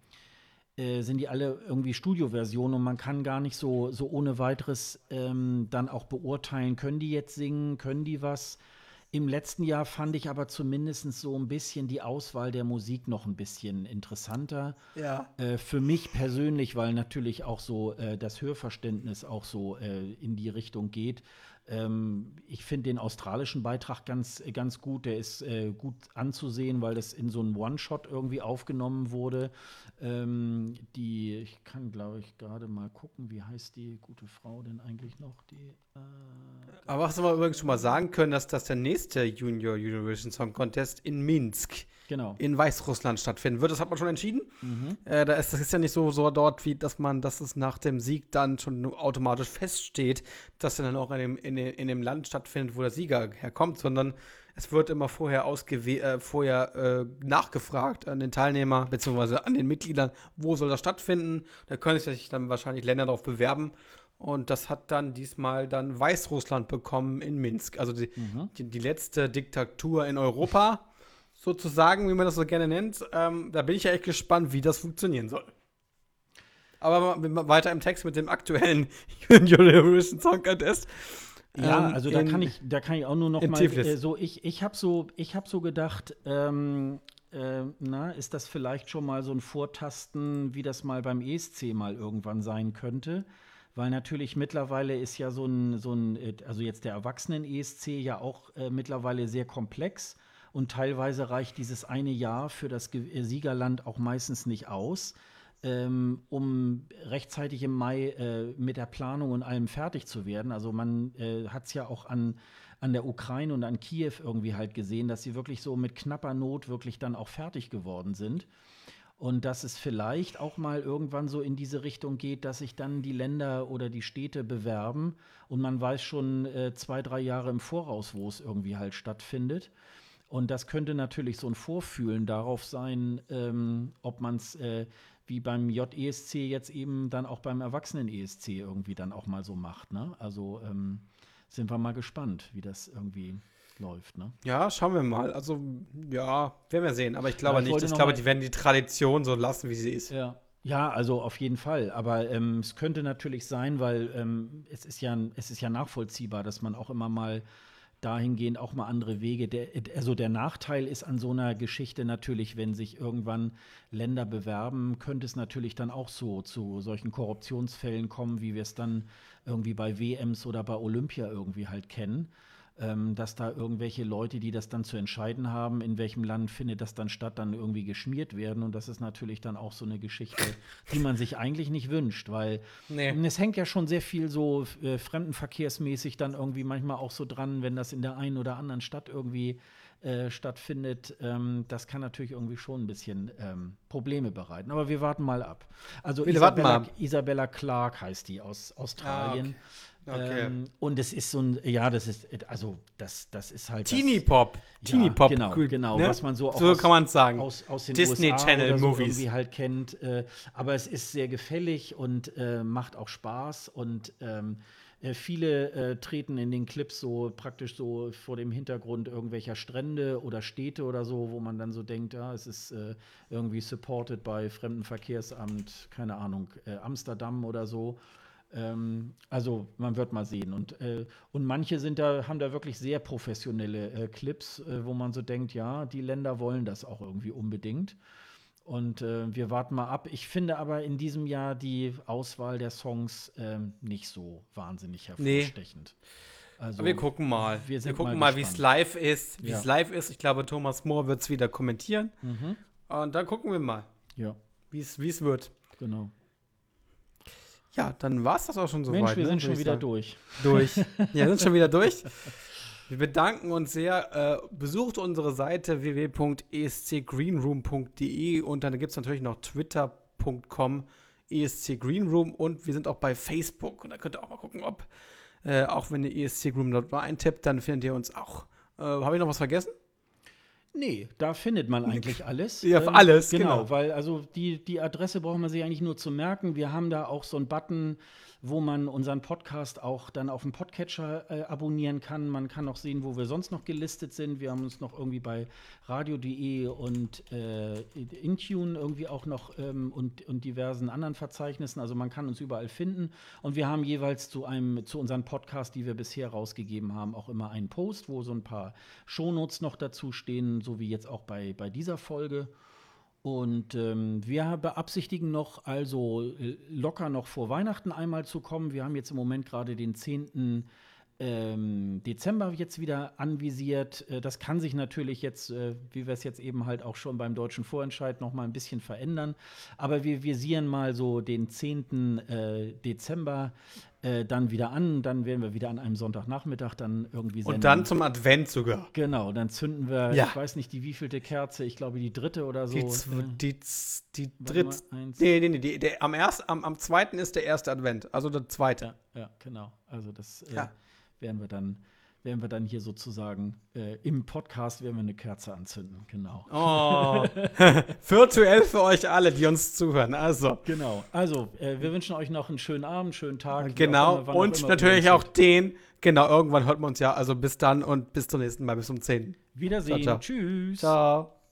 sind die alle irgendwie Studioversionen und man kann gar nicht so, so ohne weiteres ähm, dann auch beurteilen, können die jetzt singen, können die was. Im letzten Jahr fand ich aber zumindest so ein bisschen die Auswahl der Musik noch ein bisschen interessanter. Ja. Äh, für mich persönlich, weil natürlich auch so äh, das Hörverständnis auch so äh, in die Richtung geht. Ähm, ich finde den australischen Beitrag ganz, ganz gut. Der ist äh, gut anzusehen, weil das in so einem One-Shot irgendwie aufgenommen wurde. Ähm, die, ich kann, glaube ich, gerade mal gucken, wie heißt die gute Frau denn eigentlich noch? Die, äh, Aber hast du mal übrigens schon mal sagen können, dass das der nächste Junior Eurovision Song Contest in Minsk genau. in Weißrussland stattfinden wird. Das hat man schon entschieden. Mhm. Äh, da ist, das ist ja nicht so, so dort, wie dass man, dass es nach dem Sieg dann schon automatisch feststeht, dass er dann auch in dem, in, dem, in dem Land stattfindet, wo der Sieger herkommt, sondern es wird immer vorher ausgewe äh, vorher äh, nachgefragt an den Teilnehmer bzw. an den Mitgliedern, wo soll das stattfinden. Da können sich dann wahrscheinlich Länder darauf bewerben Und das hat dann diesmal dann Weißrussland bekommen in Minsk. Also die, Mhm. die, die letzte Diktatur in Europa, sozusagen, wie man das so gerne nennt. Ähm, da bin ich ja echt gespannt, wie das funktionieren soll. Aber weiter im Text mit dem aktuellen Eurovision Song Contest. Ja, Ähm, also da in- kann ich, da kann ich auch nur noch mal äh, so, ich, ich habe so, ich habe so gedacht, ähm, äh, na, ist das vielleicht schon mal so ein Vortasten, wie das mal beim ESC mal irgendwann sein könnte? Weil natürlich mittlerweile ist ja so ein, so ein, äh, also jetzt der Erwachsenen-ESC ja auch äh, mittlerweile sehr komplex und teilweise reicht dieses eine Jahr für das äh, Siegerland auch meistens nicht aus ähm, um rechtzeitig im Mai äh, mit der Planung und allem fertig zu werden. Also man äh, hat es ja auch an, an der Ukraine und an Kiew irgendwie halt gesehen, dass sie wirklich so mit knapper Not wirklich dann auch fertig geworden sind. Und dass es vielleicht auch mal irgendwann so in diese Richtung geht, dass sich dann die Länder oder die Städte bewerben und man weiß schon äh, zwei, drei Jahre im Voraus, wo es irgendwie halt stattfindet. Und das könnte natürlich so ein Vorfühlen darauf sein, ähm, ob man es äh, wie beim JESC jetzt eben dann auch beim Erwachsenen-ESC irgendwie dann auch mal so macht. Ne? Also ähm, sind wir mal gespannt, wie das irgendwie läuft. Ne? Ja, schauen wir mal. Also, ja, werden wir sehen. Aber ich glaube Ja, ich nicht. Ich glaube, die werden die Tradition so lassen, wie sie ist. Ja. Ja, also auf jeden Fall. Aber ähm, es könnte natürlich sein, weil ähm, es, ist ja, es ist ja nachvollziehbar, dass man auch immer mal dahingehend auch mal andere Wege. Der, also der Nachteil ist an so einer Geschichte natürlich, wenn sich irgendwann Länder bewerben, könnte es natürlich dann auch so zu solchen Korruptionsfällen kommen, wie wir es dann irgendwie bei WMs oder bei Olympia irgendwie halt kennen. Ähm, dass da irgendwelche Leute, die das dann zu entscheiden haben, in welchem Land findet das dann statt, dann irgendwie geschmiert werden. Und das ist natürlich dann auch so eine Geschichte, die man sich eigentlich nicht wünscht, weil Nee. es hängt ja schon sehr viel so äh, fremdenverkehrsmäßig dann irgendwie manchmal auch so dran, wenn das in der einen oder anderen Stadt irgendwie äh, stattfindet. Ähm, das kann natürlich irgendwie schon ein bisschen ähm, Probleme bereiten. Aber wir warten mal ab. Also Isabella. Isabella Clark heißt die aus Australien. Okay. Ähm, und es ist so ein, ja, das ist, also das, das ist halt. Teenie das, Pop. Teenie Pop. Genau, cool, genau, ne? was man so auch So aus- kann man es sagen. aus, aus den Disney USA Channel so Movies. irgendwie halt kennt. Äh, aber es ist sehr gefällig und äh, macht auch Spaß und ähm, äh, viele äh, treten in den Clips so praktisch so vor dem Hintergrund irgendwelcher Strände oder Städte oder so, wo man dann so denkt, ja, es ist äh, irgendwie supported bei Fremdenverkehrsamt, keine Ahnung, äh, Amsterdam oder so. Ähm, also man wird mal sehen. Und, äh, und manche sind da, haben da wirklich sehr professionelle äh, Clips, äh, wo man so denkt, ja, die Länder wollen das auch irgendwie unbedingt. Und äh, wir warten mal ab. Ich finde aber in diesem Jahr die Auswahl der Songs ähm, nicht so wahnsinnig Nee. hervorstechend. Also, Aber wir gucken mal. wir Wir, gucken mal mal, wie es live ist. Wie Ja. es live ist. Ich glaube, Thomas Mohr wird es wieder kommentieren. Mhm. Und dann gucken wir mal, Ja, wie es wie es wird. genau. Ja, dann war es das auch schon soweit. Mensch, wir ne, sind schon wieder sagen. durch. durch. Ja, sind schon wieder durch. Wir bedanken uns sehr. Äh, besucht unsere Seite www.escgreenroom.de und dann gibt es natürlich noch twitter.com escgreenroom und wir sind auch bei Facebook. Und da könnt ihr auch mal gucken, ob, äh, auch wenn ihr ESC Green dort mal eintippt, dann findet ihr uns auch. Äh, Habe ich noch was vergessen? Nee, da findet man eigentlich alles. Ähm, Ja, alles, genau. genau. Weil also die, die Adresse braucht man sich eigentlich nur zu merken. Wir haben da auch so einen Button, wo man unseren Podcast auch dann auf dem Podcatcher äh, abonnieren kann. Man kann auch sehen, wo wir sonst noch gelistet sind. Wir haben uns noch irgendwie bei radio.de und äh, Intune irgendwie auch noch ähm, und, und diversen anderen Verzeichnissen. Also man kann uns überall finden. Und wir haben jeweils zu einem, zu unseren Podcasts, die wir bisher rausgegeben haben, auch immer einen Post, wo so ein paar Shownotes noch dazu stehen, so wie jetzt auch bei, bei dieser Folge. Und ähm, wir beabsichtigen noch, also äh, locker noch vor Weihnachten einmal zu kommen. Wir haben jetzt im Moment gerade den 10. Ähm, Dezember jetzt wieder anvisiert. Äh, das kann sich natürlich jetzt, äh, wie wir es jetzt eben halt auch schon beim deutschen Vorentscheid, noch mal ein bisschen verändern. Aber wir visieren mal so den 10. Äh, Dezember äh, dann wieder an. Dann werden wir wieder an einem Sonntagnachmittag dann irgendwie senden. Und dann zum Advent sogar. Genau, dann zünden wir, Ja. ich weiß nicht, die wievielte Kerze, ich glaube die dritte oder so. Die, Äh, die, die warte dritt. mal, eins, Nee, nee, nee. Die, der, am, erst, am, am zweiten ist der erste Advent. Also der zweite. Ja, ja, genau. Also das äh, werden wir dann werden wir dann hier sozusagen äh, im Podcast werden wir eine Kerze anzünden. Genau. Oh, virtuell für euch alle, die uns zuhören. Also. Genau. Also, äh, wir wünschen euch noch einen schönen Abend, schönen Tag. Genau. Immer, und natürlich auch den. Genau, irgendwann hört man uns ja. Also bis dann und bis zum nächsten Mal, bis um 10. Wiedersehen. Ciao, ciao. Tschüss. Ciao.